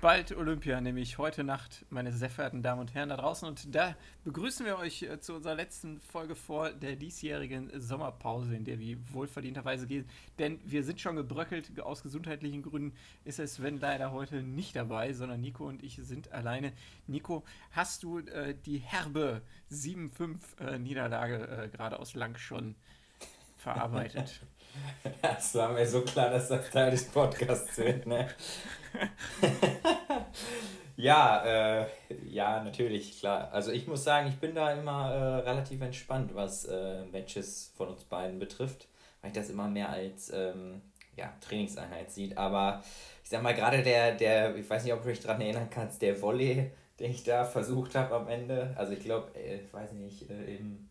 bald Olympia, nämlich heute Nacht, meine sehr verehrten Damen und Herren da draußen. Und da begrüßen wir euch äh, zu unserer letzten Folge vor der diesjährigen Sommerpause, in der wir wohlverdienterweise gehen. Denn wir sind schon gebröckelt. Aus gesundheitlichen Gründen ist es Sven leider heute nicht dabei, sondern Nico und ich sind alleine. Nico, hast du äh, die herbe 7-5-Niederlage äh, gerade aus Lang schon verarbeitet? Das war mir so klar, dass das Teil des Podcasts wird, ne? ja, äh, ja, natürlich, klar. Also ich muss sagen, ich bin da immer äh, relativ entspannt, was äh, Matches von uns beiden betrifft, weil ich das immer mehr als ähm, ja, Trainingseinheit sieht. Aber ich sag mal, gerade der, der, ich weiß nicht, ob du dich daran erinnern kannst, der Volley, den ich da versucht habe am Ende. Also ich glaube, äh, ich weiß nicht, äh, eben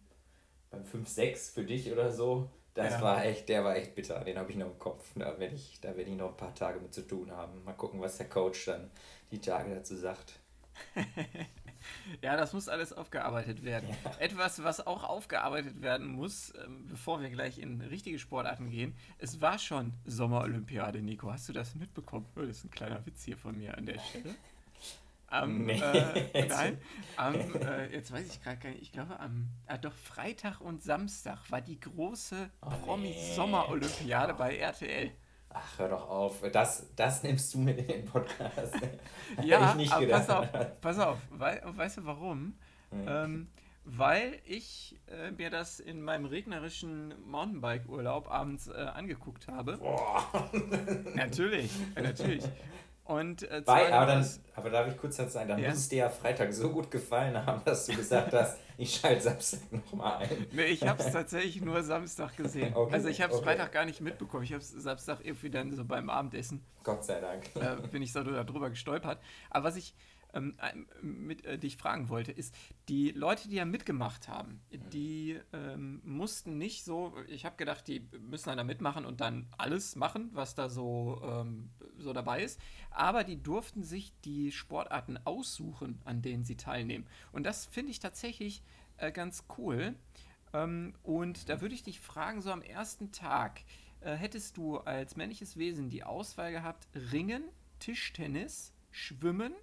beim 5-6 für dich oder so das ja. war echt, der war echt bitter. Den habe ich noch im Kopf. Da werde ich, da werde ich noch ein paar Tage mit zu tun haben. Mal gucken, was der Coach dann die Tage dazu sagt. ja, das muss alles aufgearbeitet werden. Ja. Etwas, was auch aufgearbeitet werden muss, ähm, bevor wir gleich in richtige Sportarten gehen. Es war schon Sommerolympiade, Nico. Hast du das mitbekommen? Oh, das ist ein kleiner Witz hier von mir an der Stelle. Am, nee. äh, nein, am, äh, jetzt weiß ich gerade gar nicht, ich glaube am, äh, doch Freitag und Samstag war die große oh, Promi-Sommer-Olympiade oh. bei RTL. Ach, hör doch auf, das, das nimmst du mit in den Podcast. ja, aber pass auf, pass auf, Wei weißt du warum? Hm. Ähm, weil ich äh, mir das in meinem regnerischen Mountainbike-Urlaub abends äh, angeguckt habe. Boah. natürlich, natürlich. Und, äh, Bei, aber, dann, aber darf ich kurz dazu sagen, dann ja. muss es dir ja Freitag so gut gefallen haben, dass du gesagt hast, ich schalte Samstag nochmal ein. Nee, ich habe es tatsächlich nur Samstag gesehen. Okay, also ich habe es okay. Freitag gar nicht mitbekommen. Ich habe es Samstag irgendwie dann so beim Abendessen. Gott sei Dank. Äh, bin ich so darüber gestolpert. Aber was ich ähm, mit, äh, dich fragen wollte, ist, die Leute, die ja mitgemacht haben, die ähm, mussten nicht so, ich habe gedacht, die müssen da mitmachen und dann alles machen, was da so, ähm, so dabei ist, aber die durften sich die Sportarten aussuchen, an denen sie teilnehmen. Und das finde ich tatsächlich äh, ganz cool. Ähm, und da würde ich dich fragen, so am ersten Tag, äh, hättest du als männliches Wesen die Auswahl gehabt, Ringen, Tischtennis, Schwimmen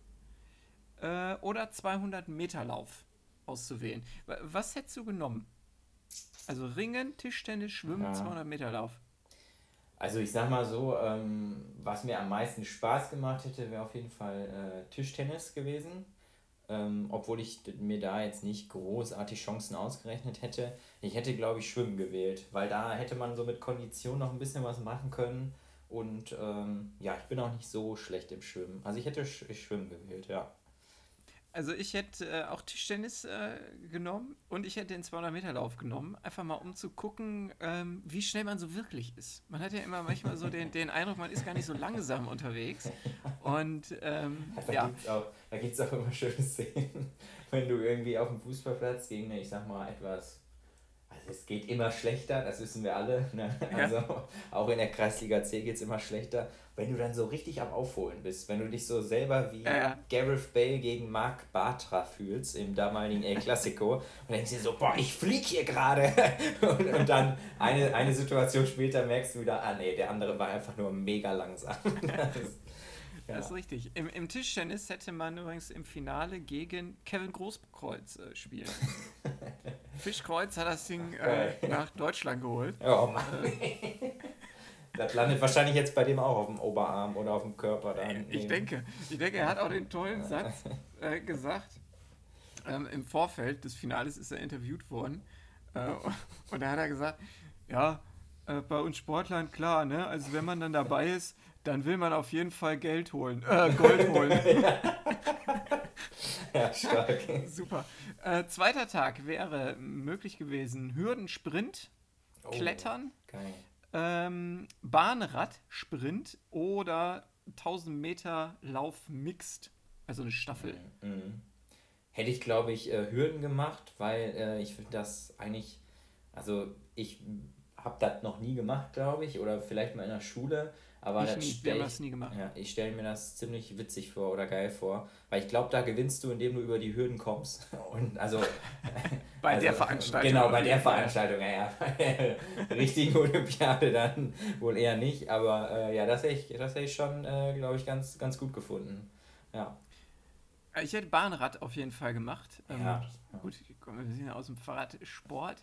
äh, oder 200 Meter Lauf auszuwählen. Was hättest du genommen? Also Ringen, Tischtennis, Schwimmen, ja. 200 Meter Lauf. Also ich sag mal so, ähm, was mir am meisten Spaß gemacht hätte, wäre auf jeden Fall äh, Tischtennis gewesen. Ähm, obwohl ich mir da jetzt nicht großartig Chancen ausgerechnet hätte. Ich hätte, glaube ich, Schwimmen gewählt, weil da hätte man so mit Kondition noch ein bisschen was machen können. Und ähm, ja, ich bin auch nicht so schlecht im Schwimmen. Also ich hätte Sch Schwimmen gewählt, ja. Also ich hätte äh, auch Tischtennis äh, genommen und ich hätte den 200-Meter-Lauf genommen, einfach mal um zu gucken, ähm, wie schnell man so wirklich ist. Man hat ja immer manchmal so den, den Eindruck, man ist gar nicht so langsam unterwegs. Und ähm, da ja. Gibt's auch, da gibt es auch immer schöne Szenen, wenn du irgendwie auf dem Fußballplatz gegen ich sag mal, etwas es geht immer schlechter, das wissen wir alle. Ne? Also ja. auch in der Kreisliga C geht es immer schlechter. Wenn du dann so richtig am Aufholen bist, wenn du dich so selber wie ja, ja. Gareth Bale gegen Mark Bartra fühlst im damaligen El Clasico und denkst dir so, boah, ich flieg hier gerade. Und, und, dann eine, eine Situation später merkst du wieder, ah nee, der andere war einfach nur mega langsam. Ja. Das ist richtig. Im, Im Tischtennis hätte man übrigens im Finale gegen Kevin Großkreuz äh, spielen. Fischkreuz hat das Ding äh, nach Deutschland geholt. Oh Mann. Das landet wahrscheinlich jetzt bei dem auch auf dem Oberarm oder auf dem Körper. Da ich denke, ich denke, er hat auch den tollen Satz äh, gesagt. Ähm, Im Vorfeld des Finales ist er interviewt worden. Äh, und da hat er gesagt, ja, äh, bei uns Sportlern klar, ne? Also wenn man dann dabei ist, dann will man auf jeden Fall Geld holen, äh, Gold holen. ja, stark. Super. Äh, zweiter Tag wäre möglich gewesen Hürdensprint, oh, Klettern, ähm, Bahnrad-Sprint oder 1000 Meter Lauf Mixed, also eine Staffel. Mhm. mhm. Hätte ich, glaube ich, äh, Hürden gemacht, weil äh, ich finde das eigentlich, also ich habe das noch nie gemacht, glaube ich, oder vielleicht mal in der Schule. Aber ich nie, wir haben das nie gemacht. Ja, ich stelle mir das ziemlich witzig vor oder geil vor, weil ich glaube, da gewinnst du, indem du über die Hürden kommst. Und also bei also, der Veranstaltung. Genau, bei der Veranstaltung, ja, ja. Bei der richtigen Olympiade dann wohl eher nicht, aber äh, ja, das hätte ich, das hätte ich schon, äh, glaube ich, ganz, ganz gut gefunden. Ja. Ich hätte Bahnrad auf jeden Fall gemacht. Ähm, Ja. Gut, wir sind ja aus dem Fahrradsport.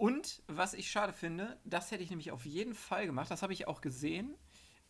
Und was ich schade finde, das hätte ich nämlich auf jeden Fall gemacht, das habe ich auch gesehen.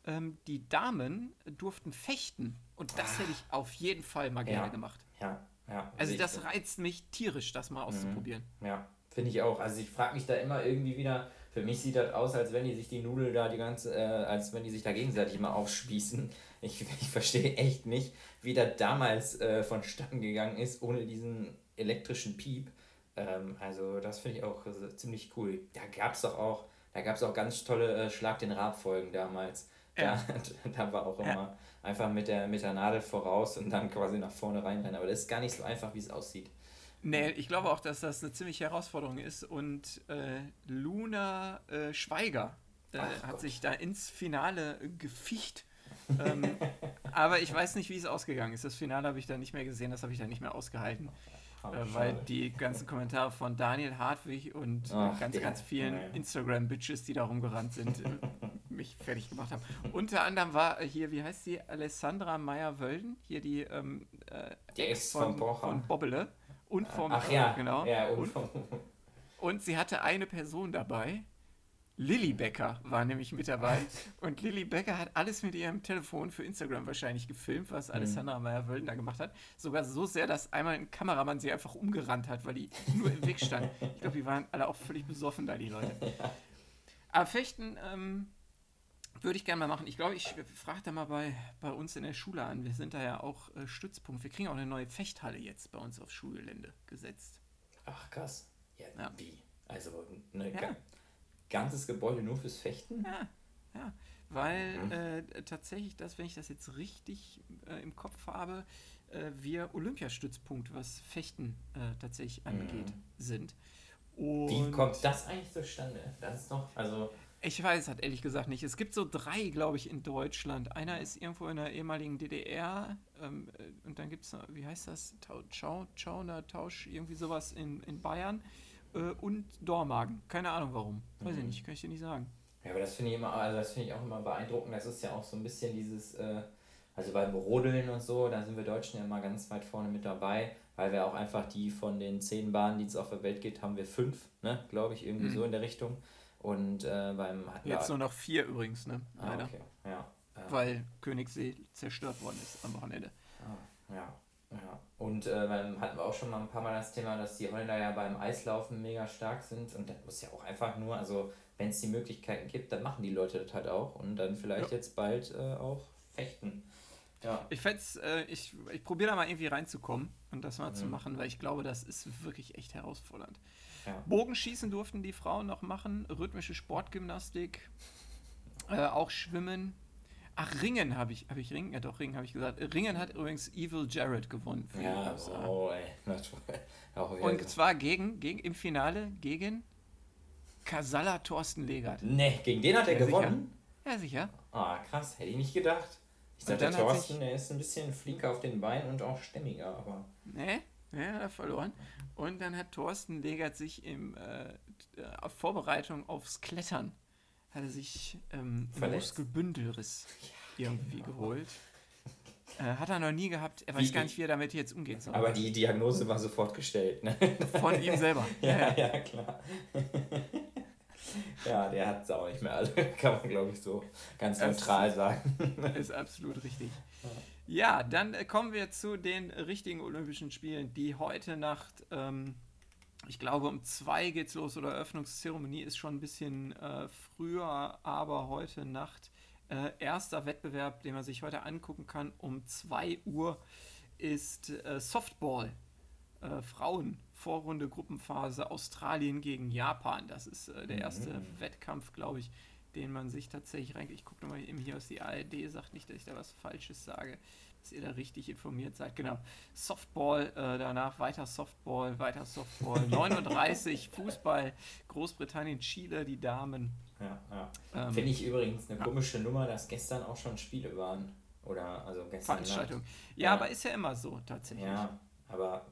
Ähm, die Damen durften fechten. Und das hätte ich auf jeden Fall mal gerne Ja. gemacht. Ja, ja. Also das reizt mich tierisch, das mal auszuprobieren. Ja, finde ich auch. Also ich frage mich da immer irgendwie wieder, für mich sieht das aus, als wenn die sich die Nudel da die ganze, äh, als wenn die sich da gegenseitig mal aufspießen. Ich, ich verstehe echt nicht, wie das damals äh, vonstatten gegangen ist, ohne diesen elektrischen Piep. Ähm, also das finde ich auch äh, ziemlich cool. Da gab es doch auch, da gab es auch ganz tolle äh, Schlag den Rab-Folgen damals. Ja. Da, da war auch Ja. immer einfach mit der, mit der Nadel voraus und dann quasi nach vorne reinrennen. Aber das ist gar nicht so einfach, wie es aussieht. Nee, ich glaube auch, dass das eine ziemliche Herausforderung ist. Und äh, Luna äh, Schweiger äh, hat Gott. sich da ins Finale äh, geficht. ähm, aber ich weiß nicht, wie es ausgegangen ist. Das Finale habe ich da nicht mehr gesehen, das habe ich da nicht mehr ausgehalten. Äh, weil die ganzen Kommentare von Daniel Hartwig und äh, Ach, ganz, der- ganz vielen naja. Instagram-Bitches, die da rumgerannt sind, äh, mich fertig gemacht haben. Unter anderem war äh, hier, wie heißt sie, Alessandra Meyer-Wölden, hier die ähm, äh, Der Ex ist vom Pocher. von Bobbele und vom Ach ja, genau. Ja, und, und, vom, und sie hatte eine Person dabei. Lilly Becker war nämlich mit dabei. Und Lilly Becker hat alles mit ihrem Telefon für Instagram wahrscheinlich gefilmt, was Alessandra Meyer-Wölden da gemacht hat. Sogar so sehr, dass einmal ein Kameramann sie einfach umgerannt hat, weil die nur im Weg stand. Ich glaube, die waren alle auch völlig besoffen da, die Leute. Aber Fechten ähm, würde ich gerne mal machen. Ich glaube, ich frage da mal bei, bei uns in der Schule an. Wir sind da ja auch äh, Stützpunkt. Wir kriegen auch eine neue Fechthalle jetzt bei uns aufs Schulgelände gesetzt. Ach krass. Ja, Ja. wie? Also ein Ja. Ganzes Gebäude nur fürs Fechten? Ja, ja. Weil Mhm. äh, tatsächlich das, wenn ich das jetzt richtig äh, im Kopf habe, äh, wir Olympiastützpunkt, was Fechten äh, tatsächlich angeht, Mhm. sind. Wie Und kommt das eigentlich zustande? Das ist doch, also, Ich weiß es ehrlich gesagt nicht. Es gibt so drei, glaube ich, in Deutschland. Einer ist irgendwo in der ehemaligen DDR ähm, äh, und dann gibt es, wie heißt das? Tau, Tschau, Tschauner Tausch, irgendwie sowas in, in Bayern äh, und Dormagen. Keine Ahnung warum. Weiß ich Mhm. nicht, kann ich dir nicht sagen. ja, aber das finde ich immer, also das finde ich auch immer beeindruckend. Das ist ja auch so ein bisschen dieses, äh, also beim Rodeln und so, da sind wir Deutschen ja immer ganz weit vorne mit dabei, weil wir auch einfach die von den zehn Bahnen, die es auf der Welt gibt, haben wir fünf, ne, glaube ich, irgendwie Mhm. so in der Richtung. Und äh, beim Jetzt nur noch vier übrigens, ne? ah, Leider. okay, ja. ja. Weil Königssee zerstört worden ist am Wochenende. Ah, ja, ja. Und äh, hatten wir auch schon mal ein paar Mal das Thema, dass die Holländer ja beim Eislaufen mega stark sind. Und das muss ja auch einfach nur, also wenn es die Möglichkeiten gibt, dann machen die Leute das halt auch. Und dann vielleicht Ja. jetzt bald äh, auch fechten. Ja. Ich äh, ich, ich probiere da mal irgendwie reinzukommen und das mal zu Mhm. machen, weil ich glaube, das ist wirklich echt herausfordernd. Ja. Bogenschießen durften die Frauen noch machen, rhythmische Sportgymnastik, äh, auch Schwimmen. Ach, Ringen habe ich, habe ich Ringen? Ja doch, Ringen habe ich gesagt. Ringen hat übrigens Evil Jared gewonnen für Ja, oh, ey. Und zwar gegen, gegen, im Finale gegen Casalla Thorsten Legert. Nee, gegen den hat er Ja, sicher. gewonnen? Ja, sicher. Ah, krass, hätte ich nicht gedacht. Ich dachte, hat Thorsten, der ist ein bisschen flinker auf den Beinen und auch stämmiger, aber. Nee, ja, hat er verloren. Und dann hat Thorsten Legert sich im äh, auf Vorbereitung aufs Klettern hat er sich ähm, einen. Muskelbündelriss irgendwie genau. geholt. Äh, hat er noch nie gehabt. Er weiß Wie- gar nicht, wie er damit jetzt umgehen soll. Aber die Diagnose war sofort gestellt, ne? Von ihm selber. Ja, ja, klar. ja, der hat es auch nicht mehr alle, kann man glaube ich so ganz Das- neutral sagen. Ist absolut richtig. Ja, dann äh, kommen wir zu den richtigen Olympischen Spielen, die heute Nacht, ähm, ich glaube um zwei geht's los oder Eröffnungszeremonie ist schon ein bisschen äh, früher, aber heute Nacht äh, erster Wettbewerb, den man sich heute angucken kann, um 2 Uhr ist äh, Softball. Äh, Frauen, Vorrunde, Gruppenphase, Australien gegen Japan. Das ist äh, der erste Mhm. Wettkampf, glaube ich, den man sich tatsächlich rein. Ich gucke nochmal eben hier aus die ARD, sagt nicht, dass ich da was Falsches sage, dass ihr da richtig informiert seid. Genau. Softball, äh, danach weiter Softball, weiter Softball, 39, Fußball, Großbritannien, Chile, die Damen. Ja, ja. Ähm, Finde ich übrigens eine ja. komische Nummer, dass gestern auch schon Spiele waren. Oder also gestern Veranstaltung. Ja, Ja. aber ist ja immer so tatsächlich. Ja, aber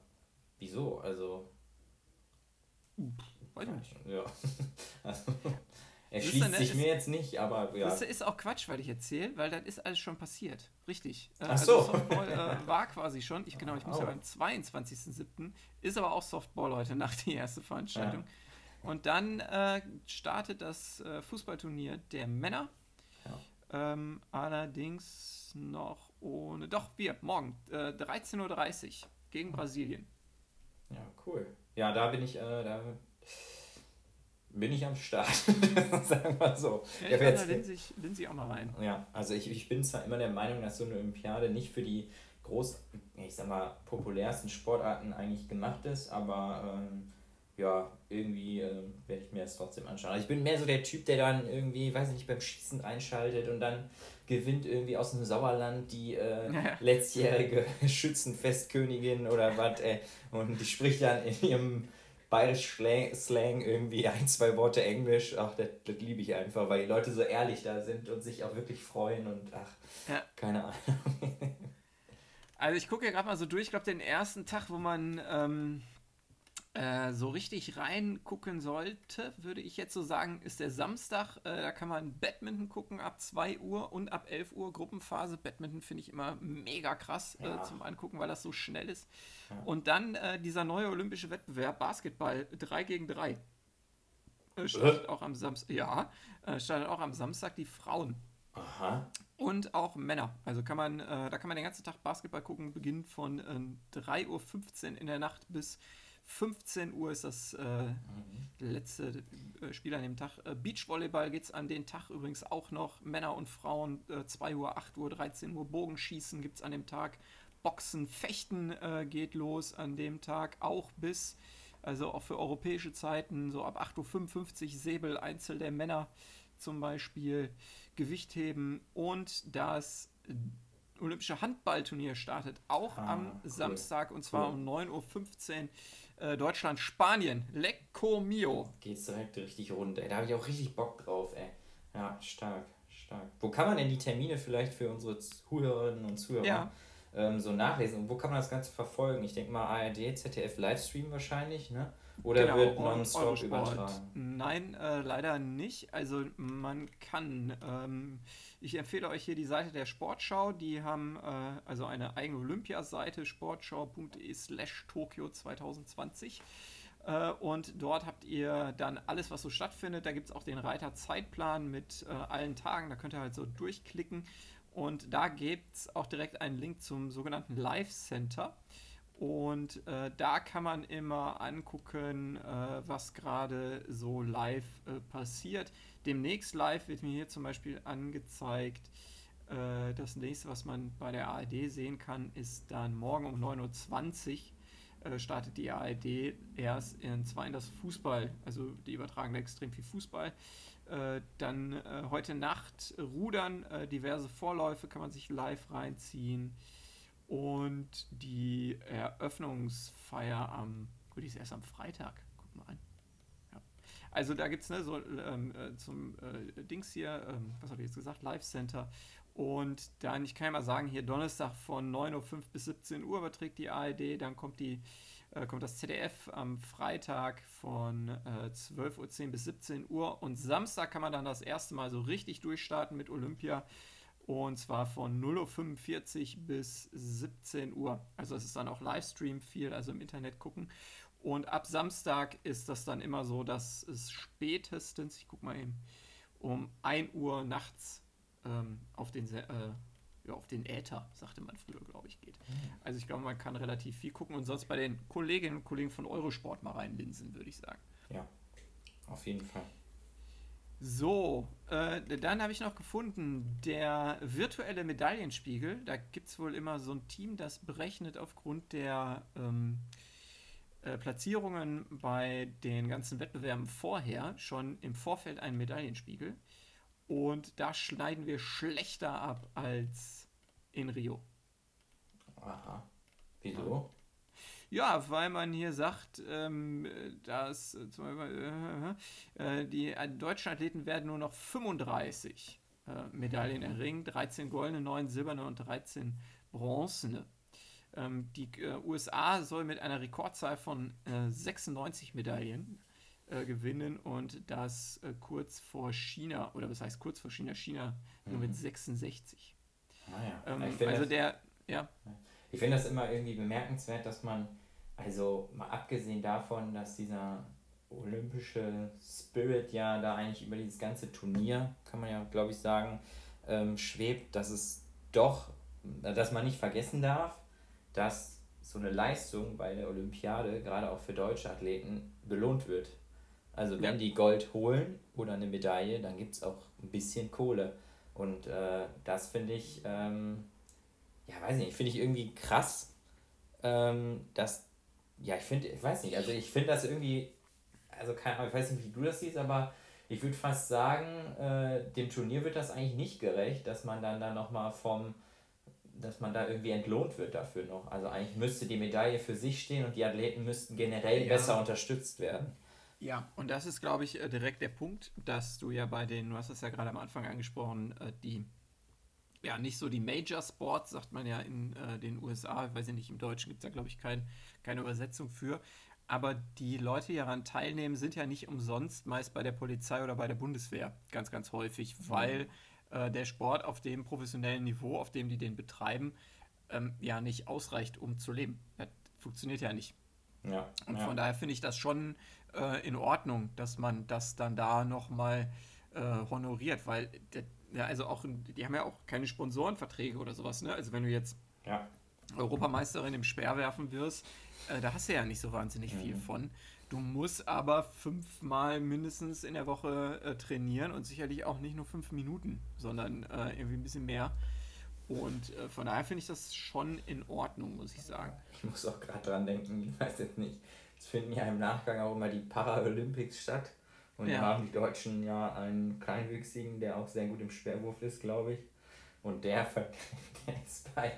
wieso? Also, Weiß ich nicht. ja. Also, Er schießt sich mir jetzt nicht, aber ja. Das ist auch Quatsch, weil ich erzähle, weil das ist alles schon passiert. Richtig. Äh, Ach also so. Softball äh, war quasi schon. Ich genau, ich muss oh. ja beim 22.07. Ist aber auch Softball heute nach die erste Veranstaltung. Ja. Und dann äh, startet das äh, Fußballturnier der Männer. Ja. Ähm, allerdings noch ohne. Doch, wir, morgen, äh, 13.30 Uhr gegen Brasilien. Ja, cool. Ja, da bin ich, äh, da bin ich am Start, sagen wir so. Ja, ich jetzt, Lindsay, Lindsay auch mal rein. Ja, also ich, ich bin zwar immer der Meinung, dass so eine Olympiade nicht für die groß, ich sag mal, populärsten Sportarten eigentlich gemacht ist, aber ähm, ja, irgendwie äh, werde ich mir das trotzdem anschauen. Also ich bin mehr so der Typ, der dann irgendwie, weiß ich nicht, beim Schießen einschaltet und dann gewinnt irgendwie aus dem Sauerland die äh, ja. letztjährige Schützenfestkönigin oder was, äh, und die spricht dann in ihrem bayerisch Slang irgendwie ein, zwei Worte Englisch. Ach, das, das liebe ich einfach, weil die Leute so ehrlich da sind und sich auch wirklich freuen und ach, ja. keine Ahnung. Also ich gucke ja gerade mal so durch, ich glaube den ersten Tag, wo man ähm, äh, so richtig reingucken sollte, würde ich jetzt so sagen, ist der Samstag. Äh, da kann man Badminton gucken ab 2 Uhr und ab 11 Uhr Gruppenphase. Badminton finde ich immer mega krass äh, ja. zum Angucken, weil das so schnell ist. Ja. Und dann äh, dieser neue olympische Wettbewerb Basketball 3 gegen 3. Äh, startet auch am Samstag. Ja, startet auch am Samstag die Frauen. Aha. Und auch Männer. Also kann man, da kann man den ganzen Tag Basketball gucken, beginnt von 3.15 Uhr in der Nacht bis 15 Uhr ist das äh, mhm. letzte äh, Spiel an dem Tag. Äh, Beachvolleyball geht es an den Tag übrigens auch noch. Männer und Frauen äh, 2 Uhr, 8 Uhr, 13 Uhr. Bogenschießen gibt es an dem Tag. Boxen, Fechten äh, geht los an dem Tag. Auch bis, also auch für europäische Zeiten, so ab 8.55 Uhr Säbel, Einzel der Männer zum Beispiel. Gewichtheben und das Olympische Handballturnier startet auch ah, am cool. Samstag und zwar cool. um 9.15 Uhr äh, Deutschland, Spanien. Lecco mio. Geht's direkt richtig rund, ey. Da habe ich auch richtig Bock drauf, ey. Ja, stark, stark. Wo kann man denn die Termine vielleicht für unsere Zuhörerinnen und Zuhörer ja. ähm, so nachlesen? Und wo kann man das Ganze verfolgen? Ich denke mal ARD, ZDF Livestream wahrscheinlich, ne? Oder genau, wird nonstop übertragen? Nein, äh, leider nicht. Also man kann. Ähm, ich empfehle euch hier die Seite der Sportschau. Die haben äh, also eine eigene Olympiaseite, sportschau.de slash Tokio 2020. Äh, und dort habt ihr dann alles, was so stattfindet. Da gibt es auch den Reiter Zeitplan mit äh, allen Tagen. Da könnt ihr halt so durchklicken. Und da gibt es auch direkt einen Link zum sogenannten Live Center. Und äh, da kann man immer angucken, äh, was gerade so live äh, passiert. Demnächst live wird mir hier zum Beispiel angezeigt, äh, das nächste, was man bei der ARD sehen kann, ist dann morgen um 9.20 Uhr äh, startet die ARD erst in zwar in das Fußball, also die übertragen da extrem viel Fußball. Äh, dann heute Nacht Rudern, diverse Vorläufe kann man sich live reinziehen. Und die Eröffnungsfeier am, gut, die ist erst am Freitag. Guck mal an. Ja. Also da gibt es ne, so ähm, äh, zum äh, Dings hier, ähm, was habe ich jetzt gesagt, Live Center. Und dann, ich kann ja mal sagen, hier Donnerstag von 9.05 Uhr bis 17 Uhr überträgt die ARD, dann kommt die äh, kommt das ZDF am Freitag von äh, 12.10 Uhr bis 17 Uhr und Samstag kann man dann das erste Mal so richtig durchstarten mit Olympia und zwar von 0.45 Uhr bis 17 Uhr. Also es ist dann auch Livestream viel, also im Internet gucken. Und ab Samstag ist das dann immer so, dass es spätestens, ich guck mal eben, um 1 Uhr nachts ähm, auf, den, äh, ja, auf den Äther, sagte man früher, glaube ich, geht. Mhm. Also ich glaube, man kann relativ viel gucken und sonst bei den Kolleginnen und Kollegen von Eurosport mal reinlinsen, würde ich sagen. Ja, auf jeden Fall. So, äh, dann habe ich noch gefunden, der virtuelle Medaillenspiegel. Da gibt es wohl immer so ein Team, das berechnet aufgrund der ähm, äh, Platzierungen bei den ganzen Wettbewerben vorher schon im Vorfeld einen Medaillenspiegel. Und da schneiden wir schlechter ab als in Rio. Aha. Wieso? Ja, weil man hier sagt, ähm, dass äh, zum Beispiel, äh, äh die äh, deutschen Athleten werden nur noch 35 äh, Medaillen erringen, 13 goldene, 9 silberne und 13 bronzene. Ähm, die USA soll mit einer Rekordzahl von 96 Medaillen äh, gewinnen und das äh, kurz vor China, oder was heißt kurz vor China? China mhm. nur mit 66. Ah, ja. ähm, also der, ja. Ich finde das immer irgendwie bemerkenswert, dass man, also mal abgesehen davon, dass dieser olympische Spirit ja da eigentlich über dieses ganze Turnier, kann man ja, glaube ich, sagen, ähm, schwebt, dass es doch, dass man nicht vergessen darf, dass so eine Leistung bei der Olympiade, gerade auch für deutsche Athleten, belohnt wird. Also wenn ja. die Gold holen oder eine Medaille, dann gibt es auch ein bisschen Kohle. Und äh, das finde ich, ähm, ja, weiß nicht, finde ich irgendwie krass, ähm, dass, ja, ich finde, ich weiß nicht, also ich finde das irgendwie, also keine Ahnung, ich weiß nicht, wie du das siehst, aber ich würde fast sagen, äh, dem Turnier wird das eigentlich nicht gerecht, dass man dann da nochmal vom, dass man da irgendwie entlohnt wird dafür noch. Also eigentlich müsste die Medaille für sich stehen und die Athleten müssten generell ja. besser unterstützt werden. Ja, und das ist, glaube ich, äh, direkt der Punkt, dass du ja bei den, du hast es ja gerade am Anfang angesprochen, äh, die, ja, nicht so die Major Sports, sagt man ja in äh, den USA, ich weiß nicht, im Deutschen gibt es da, glaube ich, kein, keine Übersetzung für, aber die Leute, die daran teilnehmen, sind ja nicht umsonst meist bei der Polizei oder bei der Bundeswehr, ganz, ganz häufig, weil mhm. äh, der Sport auf dem professionellen Niveau, auf dem die den betreiben, ähm, ja nicht ausreicht, um zu leben. Das funktioniert ja nicht. Ja, und ja. von daher finde ich das schon äh, in Ordnung, dass man das dann da nochmal äh, honoriert, weil der, ja, also auch, die haben ja auch keine Sponsorenverträge oder sowas, ne? Also wenn du jetzt ja. Europameisterin im Speerwerfen wirst, äh, da hast du ja nicht so wahnsinnig mhm. viel von. Du musst aber fünfmal mindestens in der Woche äh, trainieren und sicherlich auch nicht nur fünf Minuten, sondern äh, irgendwie ein bisschen mehr. Und äh, von daher finde ich das schon in Ordnung, muss ich sagen. Ich muss auch gerade dran denken, ich weiß jetzt nicht. Es finden ja im Nachgang auch immer die Paralympics statt. Und ja. da haben die Deutschen ja einen Kleinwüchsigen, der auch sehr gut im Sperrwurf ist, glaube ich. Und der, der ist bei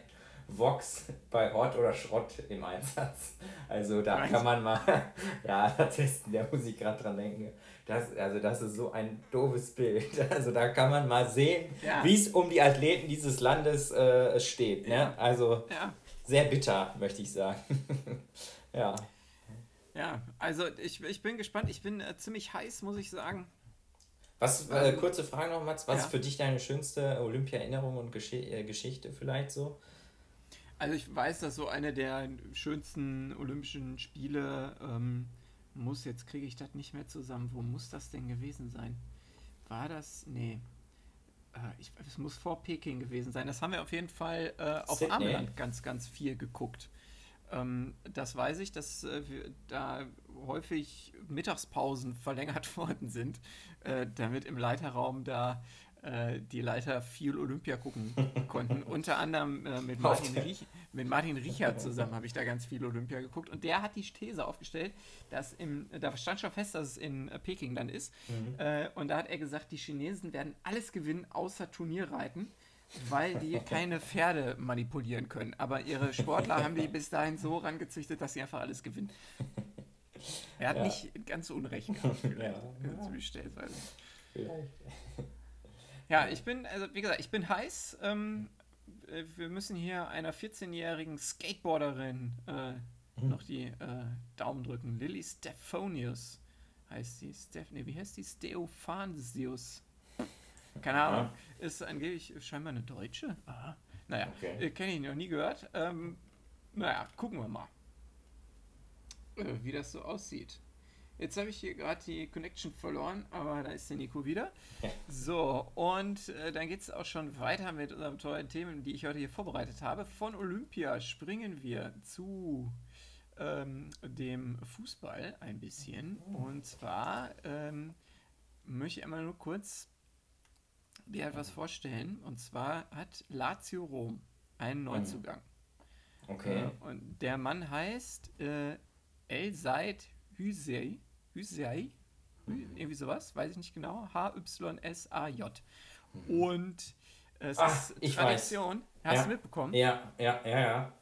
Vox bei Ort oder Schrott im Einsatz. Also da kann man mal ja, testen, da muss ich gerade dran denken. Das, also das ist so ein doofes Bild. Also da kann man mal sehen, ja. wie es um die Athleten dieses Landes äh, steht. Ne? Ja. Also ja. sehr bitter, möchte ich sagen. ja. Ja, also ich, ich bin gespannt. Ich bin äh, ziemlich heiß, muss ich sagen. Was, äh, ähm, kurze Frage noch, Mats. Was ist für dich deine schönste Olympia-Erinnerung und Gesch äh, Geschichte vielleicht so? Also ich weiß, dass so eine der schönsten Olympischen Spiele ähm, muss, jetzt kriege ich das nicht mehr zusammen. Wo muss das denn gewesen sein? War das? Nee. Äh, ich, es muss vor Peking gewesen sein. Das haben wir auf jeden Fall äh, auf Armland ganz, ganz viel geguckt. Ähm, das weiß ich, dass äh, da häufig Mittagspausen verlängert worden sind, äh, damit im Leiterraum da äh, die Leiter viel Olympia gucken konnten. Unter anderem äh, mit, Martin Riech, mit Martin Richard zusammen habe ich da ganz viel Olympia geguckt. Und der hat die These aufgestellt, dass im, da stand schon fest, dass es in äh, Peking dann ist. Mhm. Äh, und da hat er gesagt, die Chinesen werden alles gewinnen, außer Turnierreiten. Weil die keine Pferde manipulieren können. Aber ihre Sportler haben die bis dahin so rangezüchtet, dass sie einfach alles gewinnen. Er hat ja. nicht ganz unrecht gehabt, vielleicht. Ja. Ja. Vielleicht. Ja, ich bin, also wie gesagt, ich bin heiß. Ähm, äh, wir müssen hier einer 14-jährigen Skateboarderin äh, mhm. noch die äh, Daumen drücken. Lily Stephonius heißt sie. Steph nee, wie heißt die? Steophansius. Keine Ahnung. Ja. Ist angeblich scheinbar eine Deutsche. Aha. Naja, okay. Äh, kenne ich noch nie gehört. Ähm, naja, gucken wir mal, äh, wie das so aussieht. Jetzt habe ich hier gerade die Connection verloren, aber da ist der Nico wieder. So, und äh, dann geht es auch schon weiter mit unseren tollen Themen, die ich heute hier vorbereitet habe. Von Olympia springen wir zu ähm, dem Fußball ein bisschen. Und zwar ähm, möchte ich einmal nur kurz dir etwas vorstellen. Und zwar hat Lazio Rom einen Neuzugang. Okay. Äh, und der Mann heißt äh, El Said Hüsey. Hysei, irgendwie sowas, weiß ich nicht genau, H-Y-S-A-J. Mhm. Und es Ach, ist Tradition. Weiß. Hast ja. du mitbekommen? Ja, ja, ja, ja.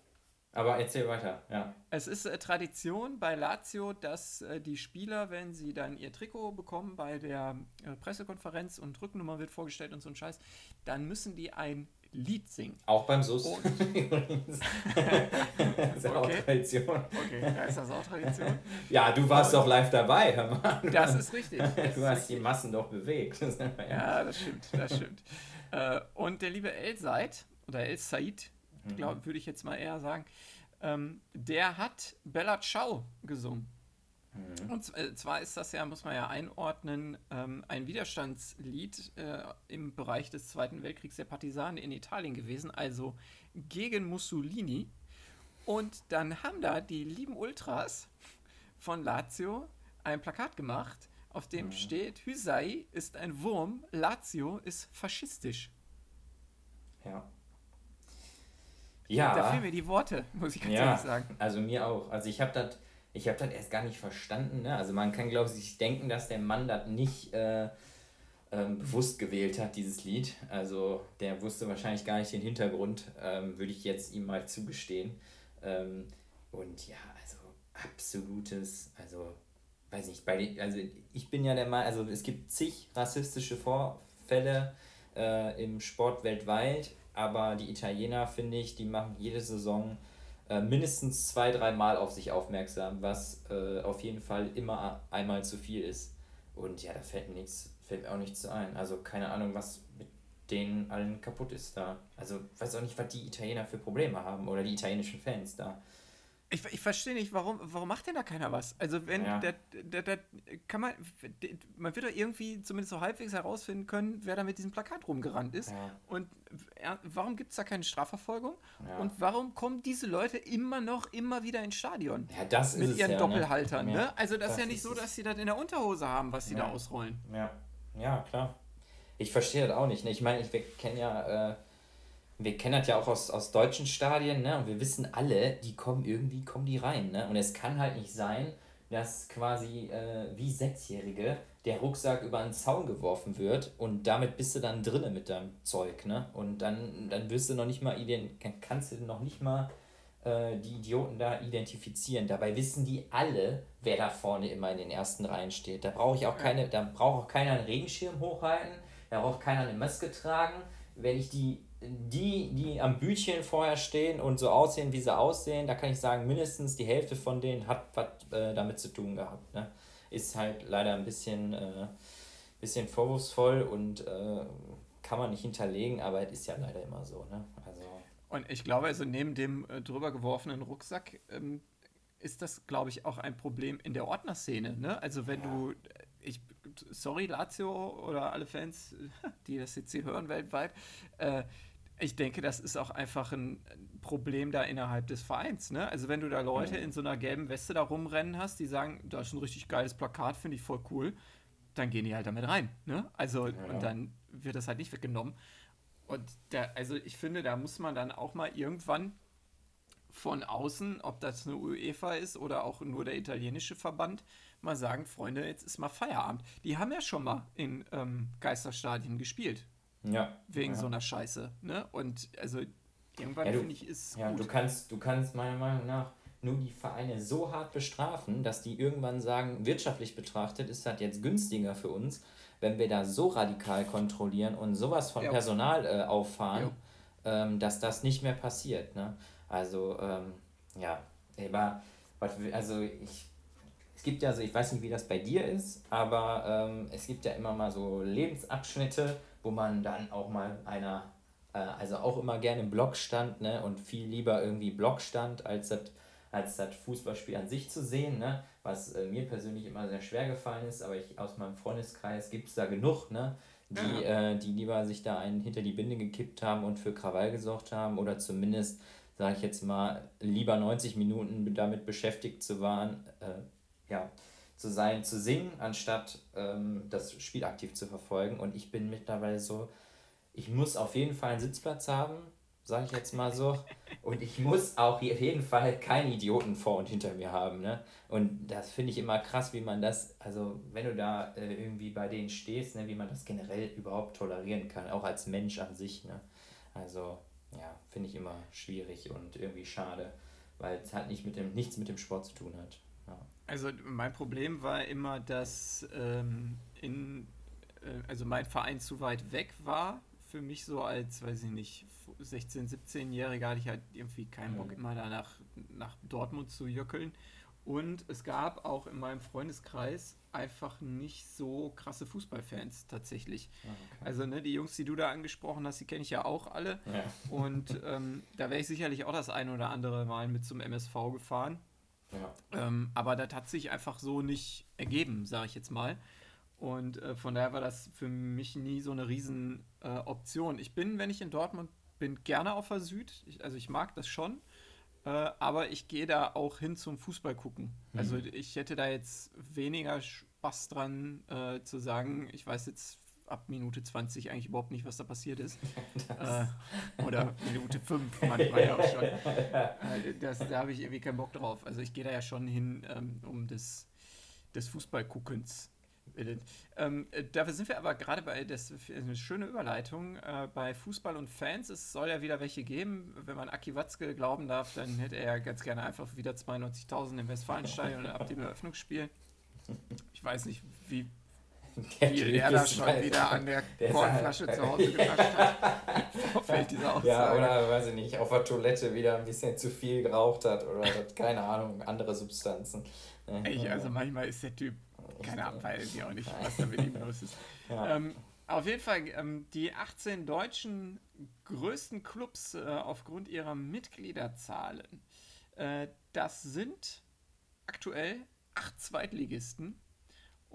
Aber erzähl weiter, ja. Es ist äh, Tradition bei Lazio, dass äh, die Spieler, wenn sie dann ihr Trikot bekommen bei der äh, Pressekonferenz und Rücknummer wird vorgestellt und so ein Scheiß, dann müssen die ein Lied singen. Auch beim SUS. übrigens. das ist ja auch Okay. Tradition. Okay, ja, ist das auch Tradition? Ja, du warst doch live dabei, hör mal. Das ist richtig. Das Du ist hast die richtig. Massen doch bewegt. Ja, das stimmt, das stimmt. äh, und der liebe El Said, oder El Said, Mhm. glaube würde ich jetzt mal eher sagen, ähm, der hat Bella Ciao gesungen. Mhm. Und äh, zwar ist das ja, muss man ja einordnen, ähm, ein Widerstandslied äh, im Bereich des Zweiten Weltkriegs der Partisanen in Italien gewesen, also gegen Mussolini. Und dann haben da die lieben Ultras von Lazio ein Plakat gemacht, auf dem Mhm. steht, Hysai ist ein Wurm, Lazio ist faschistisch. Ja. Da Ja. fehlen mir die Worte, muss ich ganz Ja, ehrlich sagen. also mir auch. Also ich habe das ich habe das erst gar nicht verstanden. Ne? Also man kann, glaube ich, sich denken, dass der Mann das nicht äh, ähm, bewusst gewählt hat, dieses Lied. Also der wusste wahrscheinlich gar nicht den Hintergrund, ähm, würde ich jetzt ihm mal zugestehen. Ähm, und ja, also absolutes, also weiß nicht, bei den, also ich bin ja der Meinung, also es gibt zig rassistische Vorfälle äh, im Sport weltweit, aber die Italiener, finde ich, die machen jede Saison äh, mindestens zwei, dreimal auf sich aufmerksam, was äh, auf jeden Fall immer einmal zu viel ist. Und ja, da fällt mir nichts, fällt mir auch nichts ein. Also keine Ahnung, was mit denen allen kaputt ist da. Also weiß auch nicht, was die Italiener für Probleme haben oder die italienischen Fans da. Ich, ich verstehe nicht, warum, warum macht denn da keiner was? Also wenn Ja. der, der, der kann man, man wird doch irgendwie zumindest so halbwegs herausfinden können, wer da mit diesem Plakat rumgerannt ist. Ja. Und ja, warum gibt es da keine Strafverfolgung? Und warum kommen diese Leute immer noch, immer wieder ins Stadion? Ja, das ist mit es ihren ja, Doppelhaltern, ne? ne? Also das, ist das ja nicht ist so, es. dass sie das in der Unterhose haben, was sie da ausrollen. Ja, ja, klar. Ich verstehe das auch nicht. Ne? Ich meine, ich, wir kennen ja, äh, wir kennen das ja auch aus, aus deutschen Stadien, ne? Und wir wissen alle, die kommen irgendwie, kommen die rein, ne? Und es kann halt nicht sein, dass quasi äh, wie Sechsjährige der Rucksack über einen Zaun geworfen wird und damit bist du dann drinnen mit deinem Zeug, ne? Und dann, dann wirst du noch nicht mal kannst du noch nicht mal äh, die Idioten da identifizieren. Dabei wissen die alle, wer da vorne immer in den ersten Reihen steht. Da brauche ich auch keine, da braucht auch keiner einen Regenschirm hochhalten, da braucht keiner eine Maske tragen. Wenn ich die, die, die am Bütchen vorher stehen und so aussehen, wie sie aussehen, da kann ich sagen, mindestens die Hälfte von denen hat was äh, damit zu tun gehabt. Ne? Ist halt leider ein bisschen, äh, bisschen vorwurfsvoll und äh, kann man nicht hinterlegen, aber es ist ja leider immer so. Ne? Also, Und ich glaube, also neben dem äh, drüber geworfenen Rucksack ähm, ist das, glaube ich, auch ein Problem in der Ordnerszene. Ne? Also wenn Ja. du, ich, sorry Lazio oder alle Fans, die das jetzt hier hören weltweit, äh, ich denke, das ist auch einfach ein Problem da innerhalb des Vereins. Ne? Also wenn du da Leute Mhm. in so einer gelben Weste da rumrennen hast, die sagen, das ist ein richtig geiles Plakat, finde ich voll cool, dann gehen die halt damit rein. Ne? Also Ja. und dann wird das halt nicht weggenommen. Und da, also ich finde, da muss man dann auch mal irgendwann von außen, ob das eine UEFA ist oder auch nur der italienische Verband, mal sagen, Freunde, jetzt ist mal Feierabend. Die haben ja schon mal in ähm, Geisterstadien gespielt, ja. wegen ja. so einer Scheiße. Ne? Und also irgendwann Ja, du- finde ich, ist Ja, gut. du kannst, du kannst meiner Meinung nach nur die Vereine so hart bestrafen, dass die irgendwann sagen, wirtschaftlich betrachtet ist das jetzt günstiger für uns, wenn wir da so radikal kontrollieren und sowas von Ja. Personal äh, auffahren, ähm, dass das nicht mehr passiert. Ne? Also, ähm, ja, aber, also ich, es gibt ja so, ich weiß nicht, wie das bei dir ist, aber ähm, es gibt ja immer mal so Lebensabschnitte, wo man dann auch mal einer, äh, also auch immer gerne im Block stand, ne, und viel lieber irgendwie Block stand, als das als das Fußballspiel an sich zu sehen, ne? was äh, mir persönlich immer sehr schwer gefallen ist, aber ich aus meinem Freundeskreis gibt es da genug, ne? die, äh, die lieber sich da einen hinter die Binde gekippt haben und für Krawall gesorgt haben oder zumindest, sage ich jetzt mal, lieber 90 Minuten damit beschäftigt zu waren, äh, ja, zu sein, zu singen, anstatt ähm, das Spiel aktiv zu verfolgen. Und ich bin mittlerweile so, ich muss auf jeden Fall einen Sitzplatz haben, sage ich jetzt mal so. Und ich muss auch auf jeden Fall keinen Idioten vor und hinter mir haben. Ne? Und das finde ich immer krass, wie man das, also wenn du da äh, irgendwie bei denen stehst, ne, wie man das generell überhaupt tolerieren kann, auch als Mensch an sich. Ne? Also ja, finde ich immer schwierig und irgendwie schade, weil es halt nicht mit dem, nichts mit dem Sport zu tun hat. Also mein Problem war immer, dass ähm, in, äh, also mein Verein zu weit weg war für mich so als, weiß ich nicht, 16-, 17-Jähriger hatte ich halt irgendwie keinen Bock, immer da nach, nach Dortmund zu jöckeln. Und es gab auch in meinem Freundeskreis einfach nicht so krasse Fußballfans tatsächlich. Ah, okay. Also ne, die Jungs, die du da angesprochen hast, die kenne ich ja auch alle. Ja. Und ähm, da wäre ich sicherlich auch das ein oder andere Mal mit zum MSV gefahren. Ja. Ähm, aber das hat sich einfach so nicht ergeben, sage ich jetzt mal. Und äh, von daher war das für mich nie so eine riesen äh, Option. Ich bin, wenn ich in Dortmund bin, gerne auf der Süd. Ich, also ich mag das schon. Äh, aber ich gehe da auch hin zum Fußball gucken. Mhm. Also ich hätte da jetzt weniger Spaß dran äh, zu sagen, ich weiß jetzt ab Minute 20 eigentlich überhaupt nicht, was da passiert ist. äh, oder Minute 5 manchmal ja auch schon. Äh, das, da habe ich irgendwie keinen Bock drauf. Also ich gehe da ja schon hin, ähm, um des, des Fußballguckens. Ähm, äh, dafür sind wir aber gerade bei, das ist eine schöne Überleitung, äh, bei Fußball und Fans. Es soll ja wieder welche geben. Wenn man Aki Watzke glauben darf, dann hätte er ja ganz gerne einfach wieder 92.000 im Westfalenstadion ab dem Eröffnungsspiel. Ich weiß nicht, wie Der Typ er da schon halt- wieder an der der Kornflasche halt- zu Hause genascht hat. Vorfeld dieser Aussage. Ja, oder weiß ich nicht, auf der Toilette wieder ein bisschen zu viel geraucht hat oder hat, keine Ahnung, andere Substanzen. Ne? Ich, also manchmal ist der Typ, keine Ahnung, weiß ich auch nicht, was da mit ihm los ist. Ja. Ähm, auf jeden Fall, ähm, die 18 deutschen größten Clubs äh, aufgrund ihrer Mitgliederzahlen, äh, das sind aktuell acht Zweitligisten.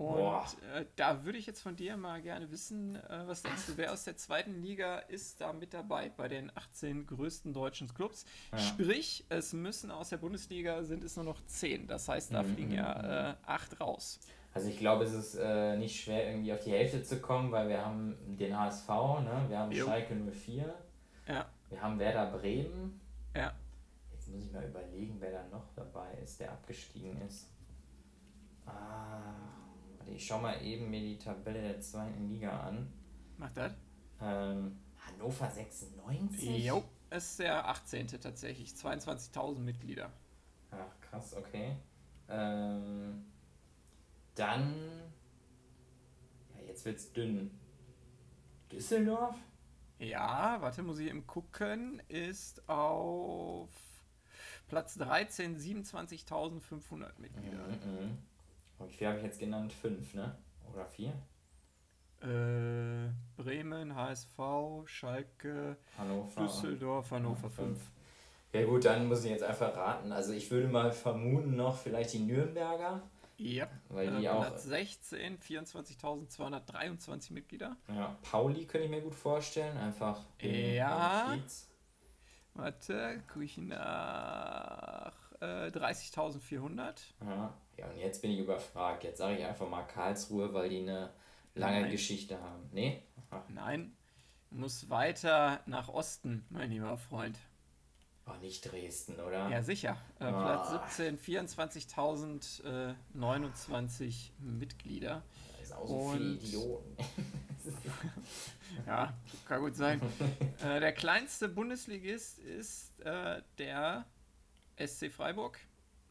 Und äh, da würde ich jetzt von dir mal gerne wissen, äh, was denkst du, wer aus der zweiten Liga ist da mit dabei bei den 18 größten deutschen Clubs? Ja. Sprich, es müssen aus der Bundesliga sind es nur noch 10. Das heißt, da Mhm, fliegen ja äh, acht raus. Also ich glaube, es ist äh, nicht schwer, irgendwie auf die Hälfte zu kommen, weil wir haben den HSV, ne? wir haben Jo. Schalke 04, Ja, wir haben Werder Bremen. ja. Jetzt muss ich mal überlegen, wer da noch dabei ist, der abgestiegen ist. Ah, ich schau mal eben mir die Tabelle der zweiten Liga an. Mach das. Ähm, Hannover 96? Jo, ist der 18. tatsächlich. 22.000 Mitglieder. Ach, krass, okay. Ähm, dann. Ja, jetzt wird's dünn. Düsseldorf? Ja, warte, muss ich eben gucken. Ist auf Platz 13 27.500 Mitglieder. Mhm. Und wie viel habe ich jetzt genannt? Fünf, ne? Oder vier? Äh, Bremen, HSV, Schalke, Hannover. Düsseldorf, Hannover 5. Ja gut, dann muss ich jetzt einfach raten. Also ich würde mal vermuten noch vielleicht die Nürnberger, Ja, weil die äh, auch. Platz 16, 24.223 Mitglieder. Ja, Pauli könnte ich mir gut vorstellen, einfach. Ja. Warte, gucke ich nach äh, 30.400. Ja. Ja, und jetzt bin ich überfragt. Jetzt sage ich einfach mal Karlsruhe, weil die eine lange Nein. Geschichte haben. Nee? Ach, Nein, muss weiter nach Osten, mein lieber Freund. oh, nicht Dresden, oder? Ja, sicher. Äh, Ah. Platz 17, 24.029 Mitglieder. Da ist auch so Und- Idioten. Ja, kann gut sein. äh, der kleinste Bundesligist ist äh, der SC Freiburg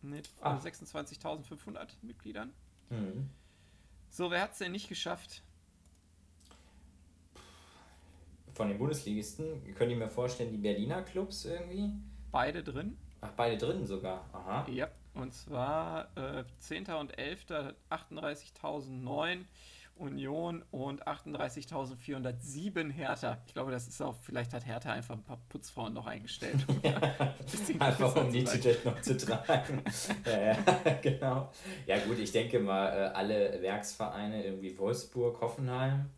mit Ah. 26.500 Mitgliedern. Hm. So, wer hat es denn nicht geschafft? Von den Bundesligisten könnt ihr mir vorstellen, die Berliner Clubs irgendwie? Beide drin. Ach, beide drin sogar. Aha. Ja, und zwar äh, 10. und 11. 38.009 Union und 38.407 Hertha. Ich glaube, das ist auch, vielleicht hat Hertha einfach ein paar Putzfrauen noch eingestellt. um ein Einfach um die. Titel noch zu tragen. ja, ja, genau. Ja gut, ich denke mal, äh, alle Werksvereine, irgendwie Wolfsburg, Hoffenheim,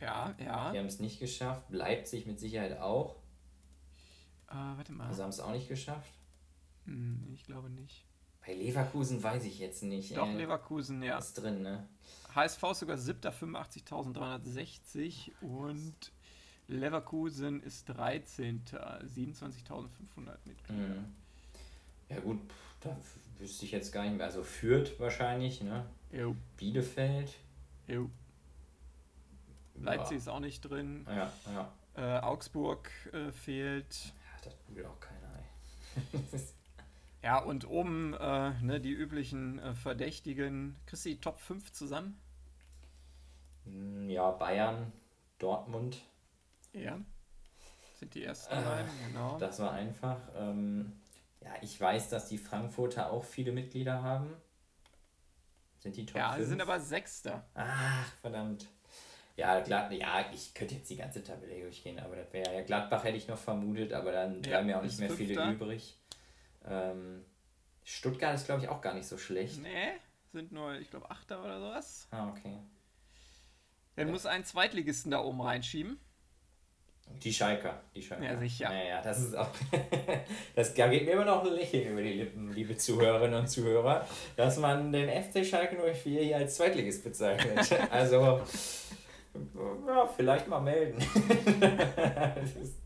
Ja, ja. die haben es nicht geschafft. Leipzig mit Sicherheit auch. Äh, warte mal. Also haben es auch nicht geschafft. Hm, ich glaube nicht. Bei Leverkusen weiß ich jetzt nicht. Doch, äh, Leverkusen, ja. Ist drin, ne? HSV ist sogar 7. 85.360 und Leverkusen ist 13. 27.500 Mitglieder. Mhm. Ja gut, da wüsste ich jetzt gar nicht mehr. Also Fürth wahrscheinlich, ne? Jo, Bielefeld. jo. Leipzig ist auch nicht drin. Ja, ja. Äh, Augsburg äh, fehlt. Ja, das will auch keiner. Ja, und oben äh, ne, die üblichen äh, Verdächtigen. Kriegst du die Top 5 zusammen? Hm, ja, Bayern, Dortmund. Ja. Sind die ersten Äh, beiden, genau. Das war einfach. Ähm, ja, ich weiß, dass die Frankfurter auch viele Mitglieder haben. Sind die Top Ja, sie 5? sind aber Sechster. Ach, verdammt. Ja, Glad ja, ich könnte jetzt die ganze Tabelle durchgehen, aber das wäre ja. Gladbach hätte ich noch vermutet, aber dann Ja, bleiben ja auch nicht mehr viele Fünfter. übrig. Ähm, Stuttgart ist, glaube ich, auch gar nicht so schlecht. Nee, sind nur, ich glaube, Achter oder sowas. Ah, okay. Dann Ja. muss einen Zweitligisten da oben reinschieben. Die Schalker, die Schalker. Ja, sicher. Ja, ja, das ist auch. das, da geht mir immer noch ein Lächeln über die Lippen, liebe Zuhörerinnen und Zuhörer, dass man den FC Schalke 04 hier als Zweitligist bezeichnet. Also, ja, vielleicht mal melden. Ist,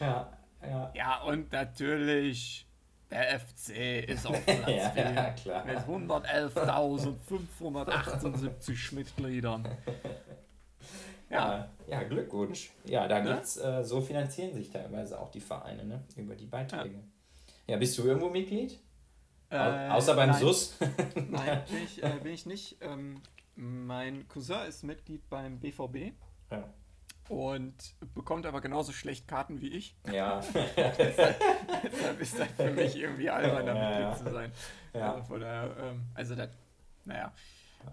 ja, ja. Ja, und natürlich, der FC ist auf Platz Ja, 4 ja, klar. mit 111.578 Mitgliedern. Ja, Ja, ja, Glückwunsch. Ja, da gibt's, äh, so finanzieren sich teilweise auch die Vereine, ne? Über die Beiträge. Ja, bist du irgendwo Mitglied? Au Äh, außer beim nein. SUS? Nein, bin ich, äh, bin ich nicht. Ähm, mein Cousin ist Mitglied beim BVB Ja. Und bekommt aber genauso schlecht Karten wie ich. Ja. Deshalb ist das für mich irgendwie albern, da Ja, ja. zu sein. Ja. Also, von daher, ähm, also das, naja.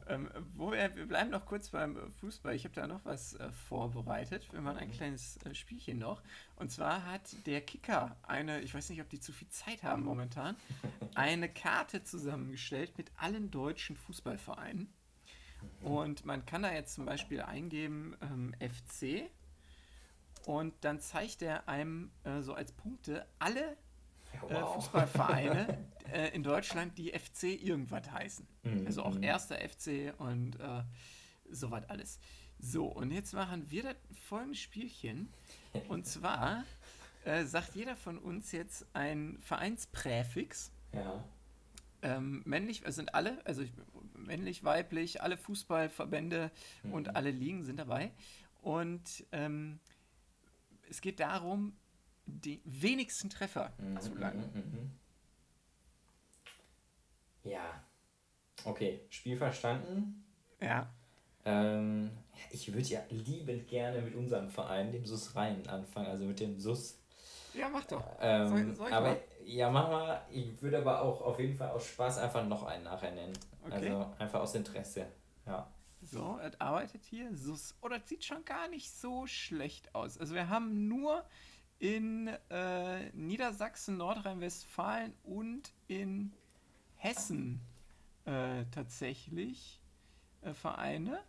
Ähm, wo wir, wir bleiben noch kurz beim Fußball. Ich habe da noch was äh, vorbereitet. Wir machen ein kleines äh, Spielchen noch. Und zwar hat der Kicker eine, ich weiß nicht, ob die zu viel Zeit haben momentan, eine Karte zusammengestellt mit allen deutschen Fußballvereinen. Und man kann da jetzt zum Beispiel eingeben ähm, FC und dann zeigt er einem äh, so als Punkte alle äh. Fußballvereine äh, in Deutschland, die FC irgendwas heißen. Mhm, Also auch mhm. erster FC und äh, sowas alles. So, und jetzt machen wir das folgende Spielchen. Und zwar äh, sagt jeder von uns jetzt ein Vereinspräfix. Ja. Ähm, männlich, es sind alle, also ich, männlich, weiblich, alle Fußballverbände Mhm. und alle Ligen sind dabei. Und ähm, es geht darum, die wenigsten Treffer Mhm, zu langen. mhm, mhm. Ja. Okay, Spiel verstanden. Ja. Ähm, ich würde ja liebend gerne mit unserem Verein, dem SUS Rhein, anfangen, also mit dem SUS. Ja, mach doch. Ähm, Soll- soll ich aber mal? ja, mach mal. Ich würde aber auch auf jeden Fall aus Spaß einfach noch einen nachher nennen. Okay. Also einfach aus Interesse. Ja. So, es arbeitet hier. Sus. Oh, das sieht schon gar nicht so schlecht aus. Also wir haben nur in äh, Niedersachsen, Nordrhein-Westfalen und in Hessen äh, tatsächlich äh, Vereine.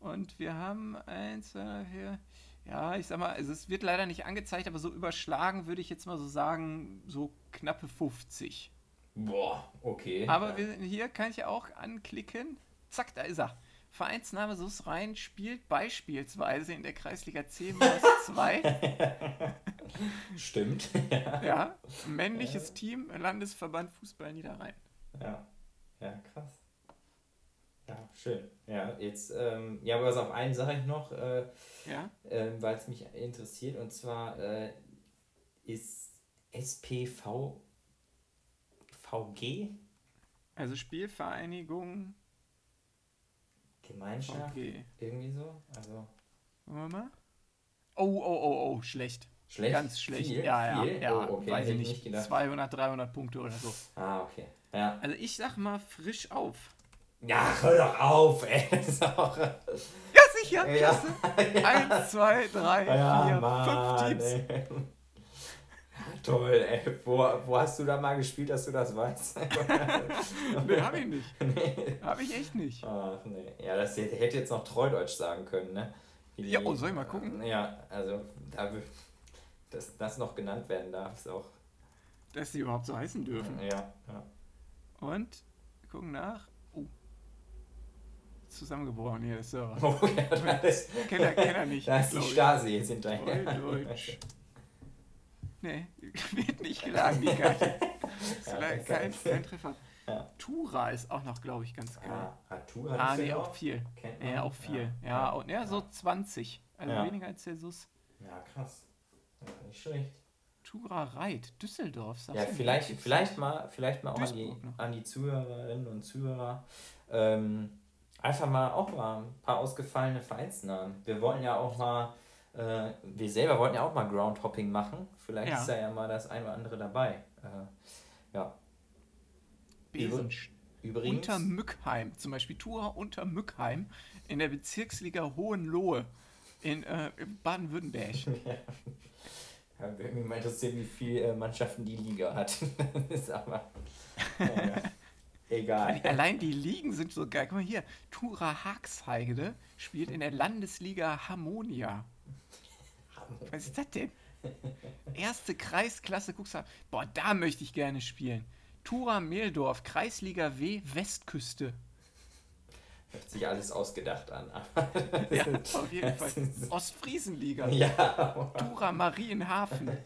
Und wir haben eins, zwei, drei, vier. Ja, ich sag mal, also es wird leider nicht angezeigt, aber so überschlagen würde ich jetzt mal so sagen, so knappe 50. Boah, okay. Aber ja. wir hier, kann ich ja auch anklicken. Zack, da ist er. Vereinsname SUS Rhein spielt beispielsweise in der Kreisliga 10 minus 2. Stimmt. ja, männliches Team, Landesverband Fußball Niederrhein. ja. Ja, krass. Ja, schön. Ja, jetzt, ähm, ja, aber was auf einen sage ich noch, äh, Ja, ähm, weil es mich interessiert, und zwar äh, ist SPV VG also Spielvereinigung Gemeinschaft? VG. Irgendwie so? Also Wollen wir mal? Oh, oh, oh, oh, schlecht. schlecht? Ganz schlecht. Viel? Ja, ja, Viel? ja. Oh, okay, weiß ich ich nicht. nicht gedacht. 200, 300 Punkte oder so. Ah, okay. Ja. Also ich sag mal frisch auf. Ja, hör doch auf, ey. Auch, Ja, sicher. ja. Eins, zwei, drei, Ja, vier, Mann, fünf Teams. ey. Toll, ey. Wo, wo hast du da mal gespielt, dass du das weißt? Nee, hab ich nicht. Hab ich echt nicht. Ach, nee. Ja, das hätte jetzt noch Treudeutsch sagen können, ne? Wie Ja, oh, soll ich mal gucken? Ja, also, da, dass das noch genannt werden darf, ist auch. Dass die überhaupt so heißen dürfen. Ja, ja. Und gucken nach. Zusammengebrochen hier, der Server. Oh, ja, da ist, Kennt er, kennt er nicht. da ist die. Stasi jetzt hinterher. Treudeutsch. Nee, wird nicht geladen, die Karte. Ja, das kein, heißt- kein Treffer. Ja. Tura ist auch noch, glaube ich, ganz geil. Ah, Artur Ah, hattest du nee, auch viel. Ja, auch viel. Ja, Ja, und, ja, so 20. Also weniger als der SUS. Ja, krass. Nicht schlecht. Tura Reit, Düsseldorf, sagst Ja, vielleicht, vielleicht mal, vielleicht mal auch an die, an die Zuhörerinnen und Zuhörer. Ähm, einfach mal auch mal ein paar ausgefallene Vereinsnamen. Wir wollen ja auch mal Äh, wir selber wollten ja auch mal Groundhopping machen. Vielleicht ja. ist da ja mal das ein oder andere dabei. Äh, ja. Besen. Übrigens. Unter Mückheim, zum Beispiel Tura unter Mückheim in der Bezirksliga Hohenlohe in äh, Baden-Württemberg. ja. Ja, irgendwie mal interessiert, wie viele äh, Mannschaften die Liga hat. ist aber. Ja, egal. Allein die Ligen sind so geil. Guck mal hier, Tura Haagsheide spielt in der Landesliga Harmonia. Was ist das denn? Erste Kreisklasse, guckst du, boah, da möchte ich gerne spielen. Tura Mehldorf, Kreisliga W, Westküste. Hört sich alles ausgedacht an. ja, auf jeden Fall. Ostfriesenliga. Ja. Tura Marienhafen.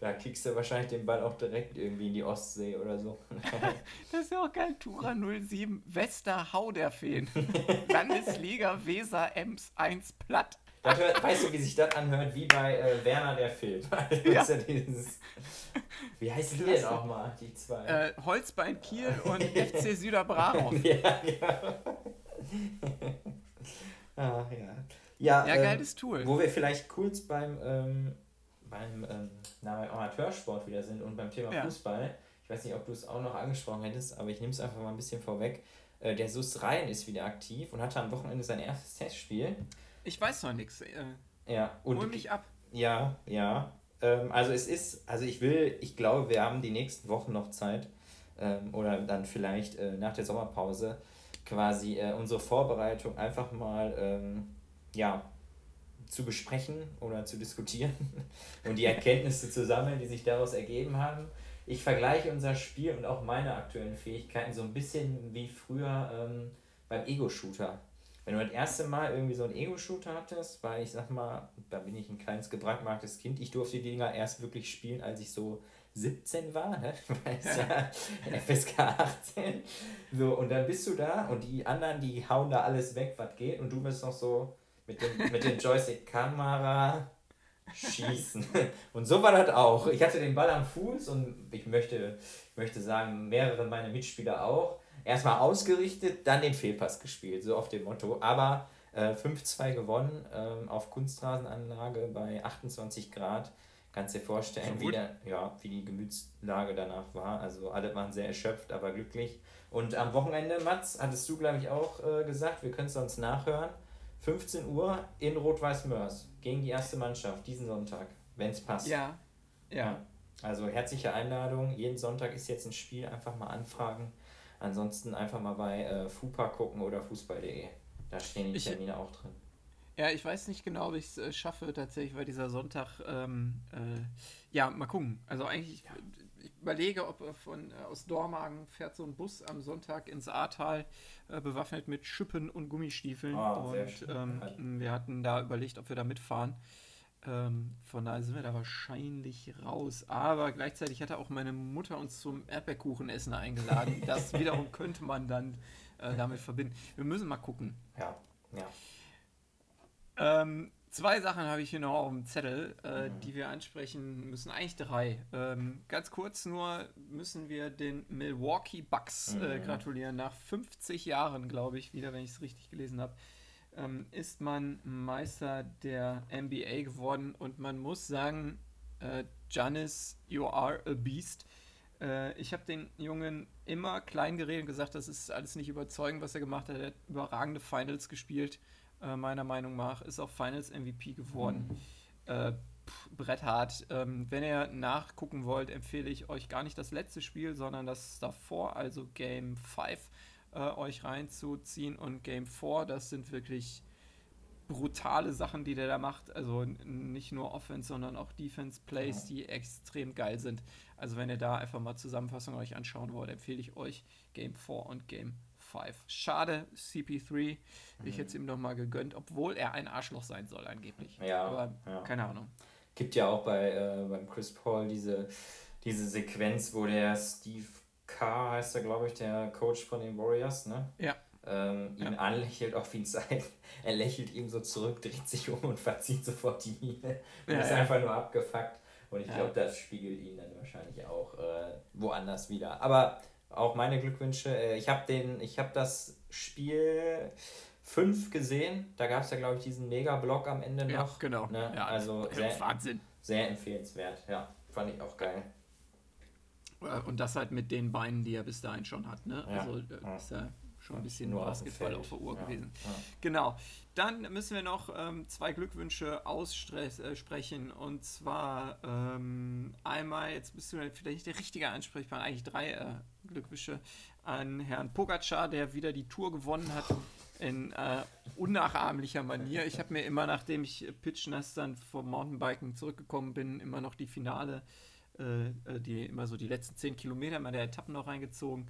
Da kickst du wahrscheinlich den Ball auch direkt irgendwie in die Ostsee oder so. das ist ja auch geil. Tura 07 Westerhauderfeen. Landesliga Weser Ems 1 Platt. Hört, weißt du, wie sich das anhört? Wie bei äh, Werner der Film. ja. ja dieses, wie heißt die denn auch mal, die zwei? Äh, Holzbein Kiel und FC Süderbrau. ja, ja. Ach, ja. Ja, ja ähm, geiles Tool. Wo wir vielleicht kurz beim, ähm, beim ähm, Amateursport wieder sind und beim Thema ja. Fußball. Ich weiß nicht, ob du es auch noch angesprochen hättest, aber ich nehme es einfach mal ein bisschen vorweg. Äh, der Sus Rhein ist wieder aktiv und hatte am Wochenende sein erstes Testspiel. Ich weiß noch nichts. Äh, ja, und. Hol mich ab. Ja, ja. Ähm, also es ist, also ich will, ich glaube, wir haben die nächsten Wochen noch Zeit ähm, oder dann vielleicht äh, nach der Sommerpause quasi äh, unsere Vorbereitung einfach mal ähm, ja, zu besprechen oder zu diskutieren und die Erkenntnisse zu sammeln, die sich daraus ergeben haben. Ich vergleiche unser Spiel und auch meine aktuellen Fähigkeiten so ein bisschen wie früher ähm, beim Ego-Shooter. Wenn du das erste Mal irgendwie so einen Ego-Shooter hattest, weil ich sag mal, da bin ich ein kleines gebrandmarktes Kind, ich durfte die Dinger erst wirklich spielen, als ich so 17 war, ne? Ja FSK 18. So, und dann bist du da und die anderen, die hauen da alles weg, was geht, und du bist noch so mit dem, mit dem Joystick-Kamera schießen. Und so war das auch. Ich hatte den Ball am Fuß und ich möchte, ich möchte sagen, mehrere meiner Mitspieler auch erstmal ausgerichtet, dann den Fehlpass gespielt, so auf dem Motto. Aber äh, 5-2 gewonnen ähm, auf Kunstrasenanlage bei 28 Grad. Kannst dir vorstellen, wie, der, ja, wie die Gemütslage danach war. Also alle waren sehr erschöpft, aber glücklich. Und am Wochenende, Mats, hattest du, glaube ich, auch äh, gesagt, wir können es sonst nachhören. 15 Uhr in Rot-Weiß-Mörs gegen die erste Mannschaft diesen Sonntag, wenn es passt. Ja. ja. Also herzliche Einladung. Jeden Sonntag ist jetzt ein Spiel. Einfach mal anfragen. Ansonsten einfach mal bei äh, FUPA gucken oder fußball.de. Da stehen die Termine ich, auch drin. Ja, ich weiß nicht genau, ob ich es äh, schaffe tatsächlich, weil dieser Sonntag, ähm, äh, ja, mal gucken. Also eigentlich, ja. Überlege, ob von äh, aus Dormagen fährt so ein Bus am Sonntag ins Ahrtal, äh, bewaffnet mit Schippen und Gummistiefeln. Oh, und ähm, wir hatten da überlegt, ob wir da mitfahren. Ähm, von daher sind wir da wahrscheinlich raus. Aber gleichzeitig hatte auch meine Mutter uns zum Erdbeerkuchenessen eingeladen. Das wiederum könnte man dann äh, damit verbinden. Wir müssen mal gucken. Ja, ja. Ähm, zwei Sachen habe ich hier noch auf dem Zettel, äh, die wir ansprechen müssen. Eigentlich drei. Ähm, ganz kurz nur müssen wir den Milwaukee Bucks äh, mhm. gratulieren. Nach 50 Jahren, glaube ich, wieder, wenn ich es richtig gelesen habe ähm, ist man Meister der NBA geworden und man muss sagen, äh, Giannis, you are a beast. Äh, ich habe den Jungen immer klein geredet und gesagt, das ist alles nicht überzeugend, was er gemacht hat. Er hat überragende Finals gespielt, äh, meiner Meinung nach, ist auch Finals MVP geworden. Mhm. Äh, Brett hart. Ähm, wenn ihr nachgucken wollt, empfehle ich euch gar nicht das letzte Spiel, sondern das davor, also Game 5 äh, euch reinzuziehen. Und Game 4, das sind wirklich brutale Sachen, die der da macht. Also nicht nur Offense, sondern auch Defense Plays, ja. die extrem geil sind. Also wenn ihr da einfach mal Zusammenfassung euch anschauen wollt, empfehle ich euch Game 4 und Game 5. Schade, CP3. Mhm. Ich hätte es ihm noch mal gegönnt, obwohl er ein Arschloch sein soll, angeblich. Ja. Aber ja. keine Ahnung. Gibt ja auch bei äh, beim Chris Paul diese, diese Sequenz, wo der Steve Carr heißt er, glaube ich, der Coach von den Warriors, ne? Ja. Ähm, ihn ja. anlächelt auf ihn zeigt. Er lächelt ihm so zurück, dreht sich um und verzieht sofort die Miene. Und ja, ist ja. einfach nur abgefuckt. Und ich glaube, das spiegelt ihn dann wahrscheinlich auch äh, woanders wieder. Aber auch meine Glückwünsche. Äh, ich habe den, ich habe das Spiel fünf gesehen. Da gab es ja, glaube ich, diesen Mega-Block am Ende noch. Ja, genau. Ne? Ja, also sehr, Wahnsinn. Sehr empfehlenswert, ja. Fand ich auch geil. Äh, und das halt mit den Beinen, die er bis dahin schon hat. Ne? Ja. Also äh, ist ja schon ein bisschen Nur Basketball auf der Uhr ja. gewesen. Ja. Genau. Dann müssen wir noch ähm, zwei Glückwünsche aussprechen. Äh, und zwar ähm, einmal, jetzt bist du vielleicht nicht der richtige Ansprechpartner, eigentlich drei äh, Glückwünsche an Herrn Pogacar, der wieder die Tour gewonnen hat in äh, unnachahmlicher Manier. Ich habe mir immer, nachdem ich pitchnass dann vom Mountainbiken zurückgekommen bin, immer noch die Finale, äh, äh, die immer so die letzten zehn Kilometer mal der Etappen noch reingezogen.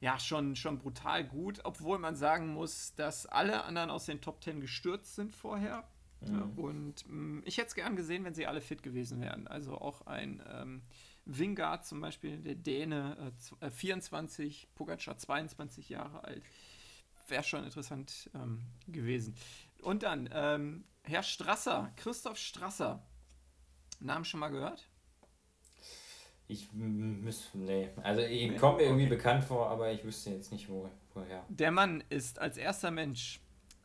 Ja, schon, schon brutal gut, obwohl man sagen muss, dass alle anderen aus den Top Ten gestürzt sind vorher. Mhm. Und mh, mm, ich hätte es gern gesehen, wenn sie alle fit gewesen wären. Also auch ein ähm, Wingard zum Beispiel, der Däne, äh, 24, äh, Pogacar 22 Jahre alt. Wäre schon interessant ähm, gewesen. Und dann ähm, Herr Strasser, Christoph Strasser. Namen schon mal gehört? Ich müsste, nee. Also, ich nee, komme mir irgendwie okay. bekannt vor, aber ich wüsste jetzt nicht, wo, woher. Der Mann ist als erster Mensch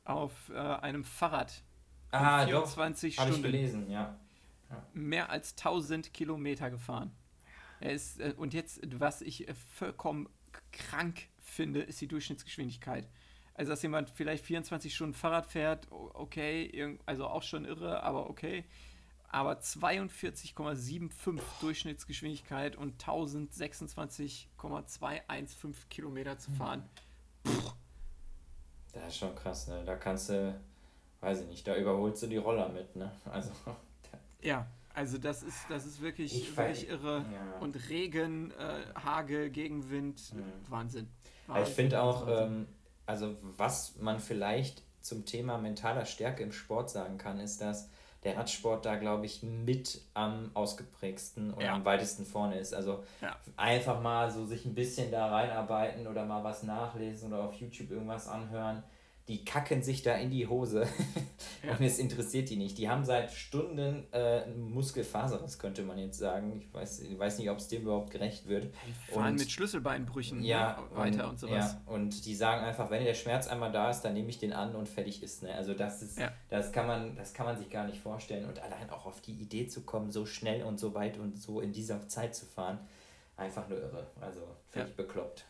auf äh, einem Fahrrad ah, 24 doch, Stunden. Ich gelesen, ja. ja. Mehr als 1000 Kilometer gefahren. Er ist, äh, und jetzt, was ich äh, vollkommen krank finde, ist die Durchschnittsgeschwindigkeit. Also, dass jemand vielleicht 24 Stunden Fahrrad fährt, okay, also auch schon irre, aber okay. Aber 42,75 Durchschnittsgeschwindigkeit und 1026,215 Kilometer zu fahren. Puh. Das ist schon krass, ne? Da kannst du, weiß ich nicht, da überholst du die Roller mit, ne? Also. Ja, also das ist, das ist wirklich, ich wirklich irre. Ja. Und Regen, äh, Hagel, Gegenwind, mhm. Wahnsinn. Wahnsinn. Ich finde auch, ähm, also was man vielleicht zum Thema mentaler Stärke im Sport sagen kann, ist, dass der Radsport da, glaube ich, mit am ausgeprägsten oder ja. am weitesten vorne ist. Also ja. einfach mal so sich ein bisschen da reinarbeiten oder mal was nachlesen oder auf YouTube irgendwas anhören die kacken sich da in die Hose ja. und es interessiert die nicht. Die haben seit Stunden äh, Muskelfaserriss, könnte man jetzt sagen. Ich weiß, ich weiß nicht, ob es dem überhaupt gerecht wird. Die fahren und, mit Schlüsselbeinbrüchen ja, ne, weiter und, und sowas. Ja, und die sagen einfach, wenn der Schmerz einmal da ist, dann nehme ich den an und fertig ist. Ne? Also das ist, ja. das kann man, das kann man sich gar nicht vorstellen. Und allein auch auf die Idee zu kommen, so schnell und so weit und so in dieser Zeit zu fahren, einfach nur irre. Also völlig bekloppt.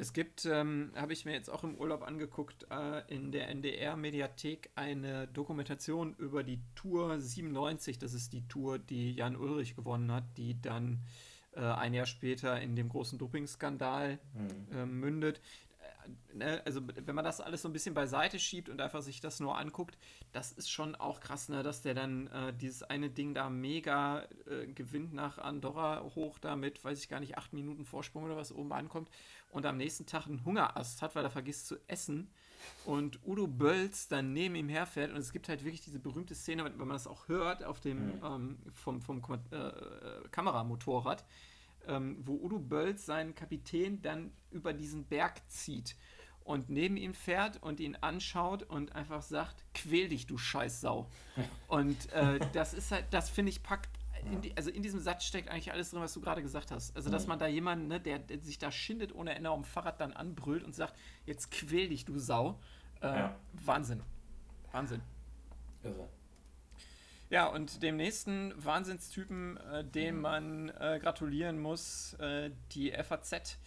Es gibt, ähm, habe ich mir jetzt auch im Urlaub angeguckt, äh, in der NDR-Mediathek eine Dokumentation über die Tour 97. Das ist die Tour, die Jan Ulrich gewonnen hat, die dann äh, ein Jahr später in dem großen Dopingskandal mhm. äh, mündet ne, also wenn man das alles so ein bisschen beiseite schiebt und einfach sich das nur anguckt, das ist schon auch krass, ne, dass der dann äh, dieses eine Ding da mega äh, gewinnt nach Andorra hoch damit, weiß ich gar nicht, acht Minuten Vorsprung oder was oben ankommt und am nächsten Tag einen Hungerast hat, weil er vergisst zu essen und Udo Bölz dann neben ihm herfährt und es gibt halt wirklich diese berühmte Szene, wenn man das auch hört auf dem mhm. ähm, vom, vom äh, äh Kameramotorrad, ähm, wo Udo Bölz seinen Kapitän dann über diesen Berg zieht und neben ihm fährt und ihn anschaut und einfach sagt, quäl dich, du Scheißsau. und äh, das ist halt, das finde ich packt, in die, also in diesem Satz steckt eigentlich alles drin, was du gerade gesagt hast. Also, dass mhm. man da jemanden, ne, der, der, sich da schindet ohne Ende dem Fahrrad dann anbrüllt und sagt, jetzt quäl dich, du Sau. Äh, ja. Wahnsinn. Wahnsinn. Irre. Ja, und dem nächsten Wahnsinnstypen, äh, dem mhm. man äh, gratulieren muss, äh, die FAZ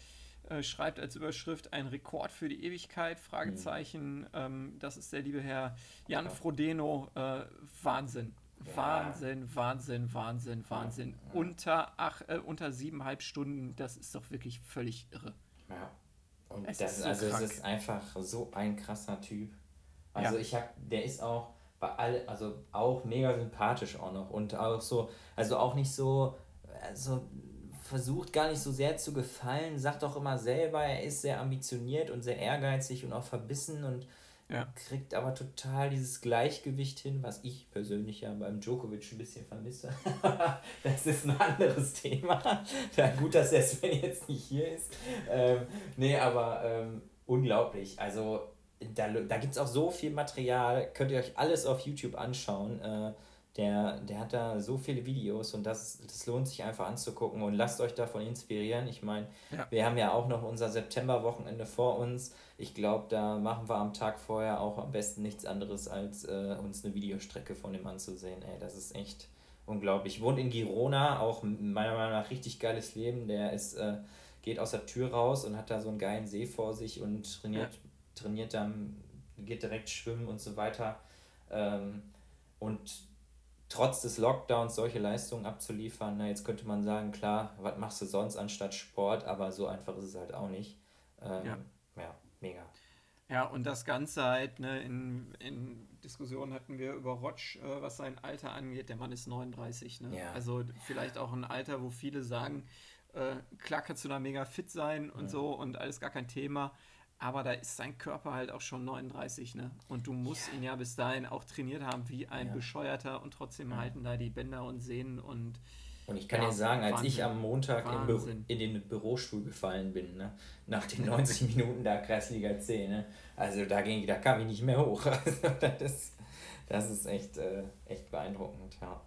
äh, schreibt als Überschrift ein Rekord für die Ewigkeit, Fragezeichen. Mhm. Ähm, das ist der liebe Herr Jan Frodeno. Äh, Wahnsinn. Ja. Wahnsinn, Wahnsinn, Wahnsinn, Wahnsinn. Ja. Unter, ach, äh, unter siebeneinhalb Stunden, das ist doch wirklich völlig irre. Ja. Und es das, ist so also krank. es ist einfach so ein krasser Typ. Also ich hab, der ist auch all, also auch mega sympathisch auch noch und auch so, also auch nicht so, also versucht gar nicht so sehr zu gefallen, sagt auch immer selber, er ist sehr ambitioniert und sehr ehrgeizig und auch verbissen und ja. kriegt aber total dieses Gleichgewicht hin, was ich persönlich ja beim Djokovic ein bisschen vermisse. das ist ein anderes Thema. Ja, gut, dass der Sven jetzt nicht hier ist. Ähm, nee, aber ähm, unglaublich. Also da, da gibt es auch so viel Material, könnt ihr euch alles auf YouTube anschauen. Äh, Der, der hat da so viele Videos und das, das lohnt sich einfach anzugucken und lasst euch davon inspirieren. Ich meine, ja. wir haben ja auch noch unser September-Wochenende vor uns. Ich glaube, da machen wir am Tag vorher auch am besten nichts anderes, als äh, uns eine Videostrecke von dem anzusehen. Ey, das ist echt unglaublich. Wohnt in Girona, auch meiner Meinung nach richtig geiles Leben. Der ist, äh, geht aus der Tür raus und hat da so einen geilen See vor sich und trainiert, ja. Trainiert dann, geht direkt schwimmen und so weiter. Ähm, und trotz des Lockdowns solche Leistungen abzuliefern, na, jetzt könnte man sagen, klar, was machst du sonst anstatt Sport, aber so einfach ist es halt auch nicht. Ähm, ja. ja, mega. Ja, und das Ganze halt, ne, in, in Diskussionen hatten wir über Rotsch, äh, was sein Alter angeht. Der Mann ist 39, ne? Ja. Also vielleicht auch ein Alter, wo viele sagen, äh, klar kannst du da mega fit sein und ja. so und alles gar kein Thema. Aber da ist sein Körper halt auch schon 39, ne? Und du musst ja. ihn ja bis dahin auch trainiert haben wie ein ja. Bescheuerter und trotzdem ja. halten da die Bänder und Sehnen und. Und ich kann dir sagen, als Wahnsinn. ich am Montag in, in, den Bürostuhl gefallen bin, ne? nach den 90 Minuten da Kreisliga C, ne? also da, ging, da kam ich nicht mehr hoch. Also das, das ist echt, äh, echt beeindruckend, ja.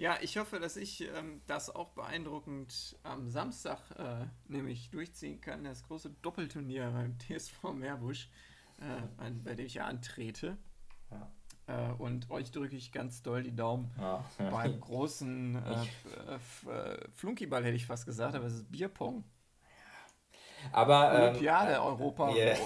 Ja, ich hoffe, dass ich ähm, das auch beeindruckend am Samstag äh, nämlich durchziehen kann. Das große Doppelturnier beim TSV Meerbusch, äh, bei dem ich ja antrete. Ja. Äh, und euch drücke ich ganz doll die Daumen ja. beim großen äh, äh, Flunkyball, hätte ich fast gesagt, aber es ist Bierpong. Aber Olympiade, ähm, Europa, yeah.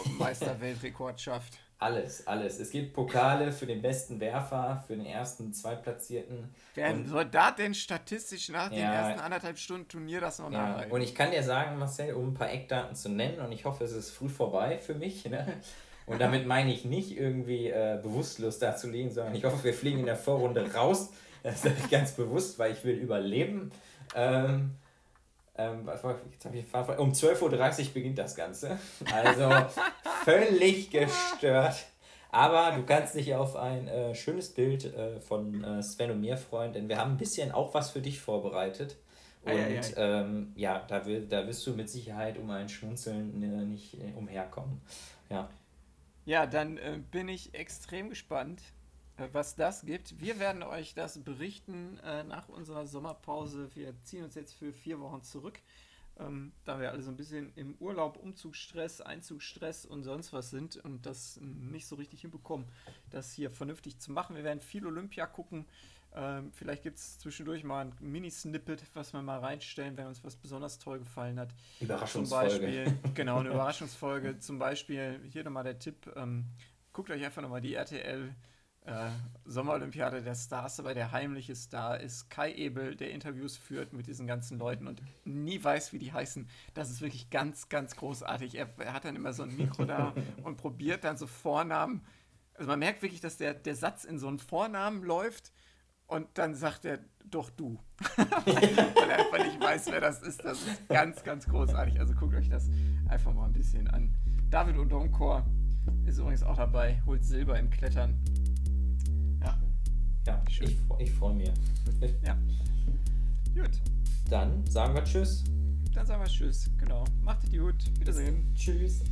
Weltrekordschaft. Alles, alles. Es gibt Pokale für den besten Werfer, für den ersten Zweitplatzierten. Wer soll da denn statistisch nach ja, den ersten anderthalb Stunden Turnier das noch ja. nachreichen? Und ich kann dir sagen, Marcel, um ein paar Eckdaten zu nennen, und ich hoffe, es ist früh vorbei für mich. Ne? Und damit meine ich nicht irgendwie äh, bewusstlos dazulegen, sondern ich hoffe, wir fliegen in der Vorrunde raus. Das sage ich ganz bewusst, weil ich will überleben. Ähm, ähm, ich um 12.30 Uhr beginnt das Ganze. Also völlig gestört. Aber du kannst dich auf ein äh, schönes Bild äh, von äh, Sven und mir freuen, denn wir haben ein bisschen auch was für dich vorbereitet. Und ei, ei, ei. Ähm, ja, da, will, da wirst du mit Sicherheit um ein Schmunzeln äh, nicht äh, umherkommen. Ja, ja dann äh, bin ich extrem gespannt. Äh, was das gibt. Wir werden euch das berichten äh, nach unserer Sommerpause. Wir ziehen uns jetzt für vier Wochen zurück, ähm, da wir alle so ein bisschen im Urlaub, Umzugsstress, Einzugsstress und sonst was sind und das nicht so richtig hinbekommen, das hier vernünftig zu machen. Wir werden viel Olympia gucken. Ähm, vielleicht gibt es zwischendurch mal ein Mini-Snippet, was wir mal reinstellen, wenn uns was besonders toll gefallen hat. Überraschungsfolge. Zum Beispiel, genau, eine Überraschungsfolge. Zum Beispiel, hier nochmal der Tipp, ähm, guckt euch einfach nochmal die RTL äh, Sommerolympiade der Stars, aber der heimliche Star ist Kai Ebel, der Interviews führt mit diesen ganzen Leuten und nie weiß, wie die heißen. Das ist wirklich ganz, ganz großartig. Er, er hat dann immer so ein Mikro da und probiert dann so Vornamen. Also man merkt wirklich, dass der, der Satz in so einen Vornamen läuft und dann sagt er doch du. Weil er einfach nicht weiß, wer das ist. Das ist ganz, ganz großartig. Also guckt euch das einfach mal ein bisschen an. David Odonkor ist übrigens auch dabei, holt Silber im Klettern. Ja, Schön. ich, ich freue mich. ja. Gut. Dann sagen wir Tschüss. Dann sagen wir Tschüss, genau. Macht es gut. Wiedersehen. Tschüss.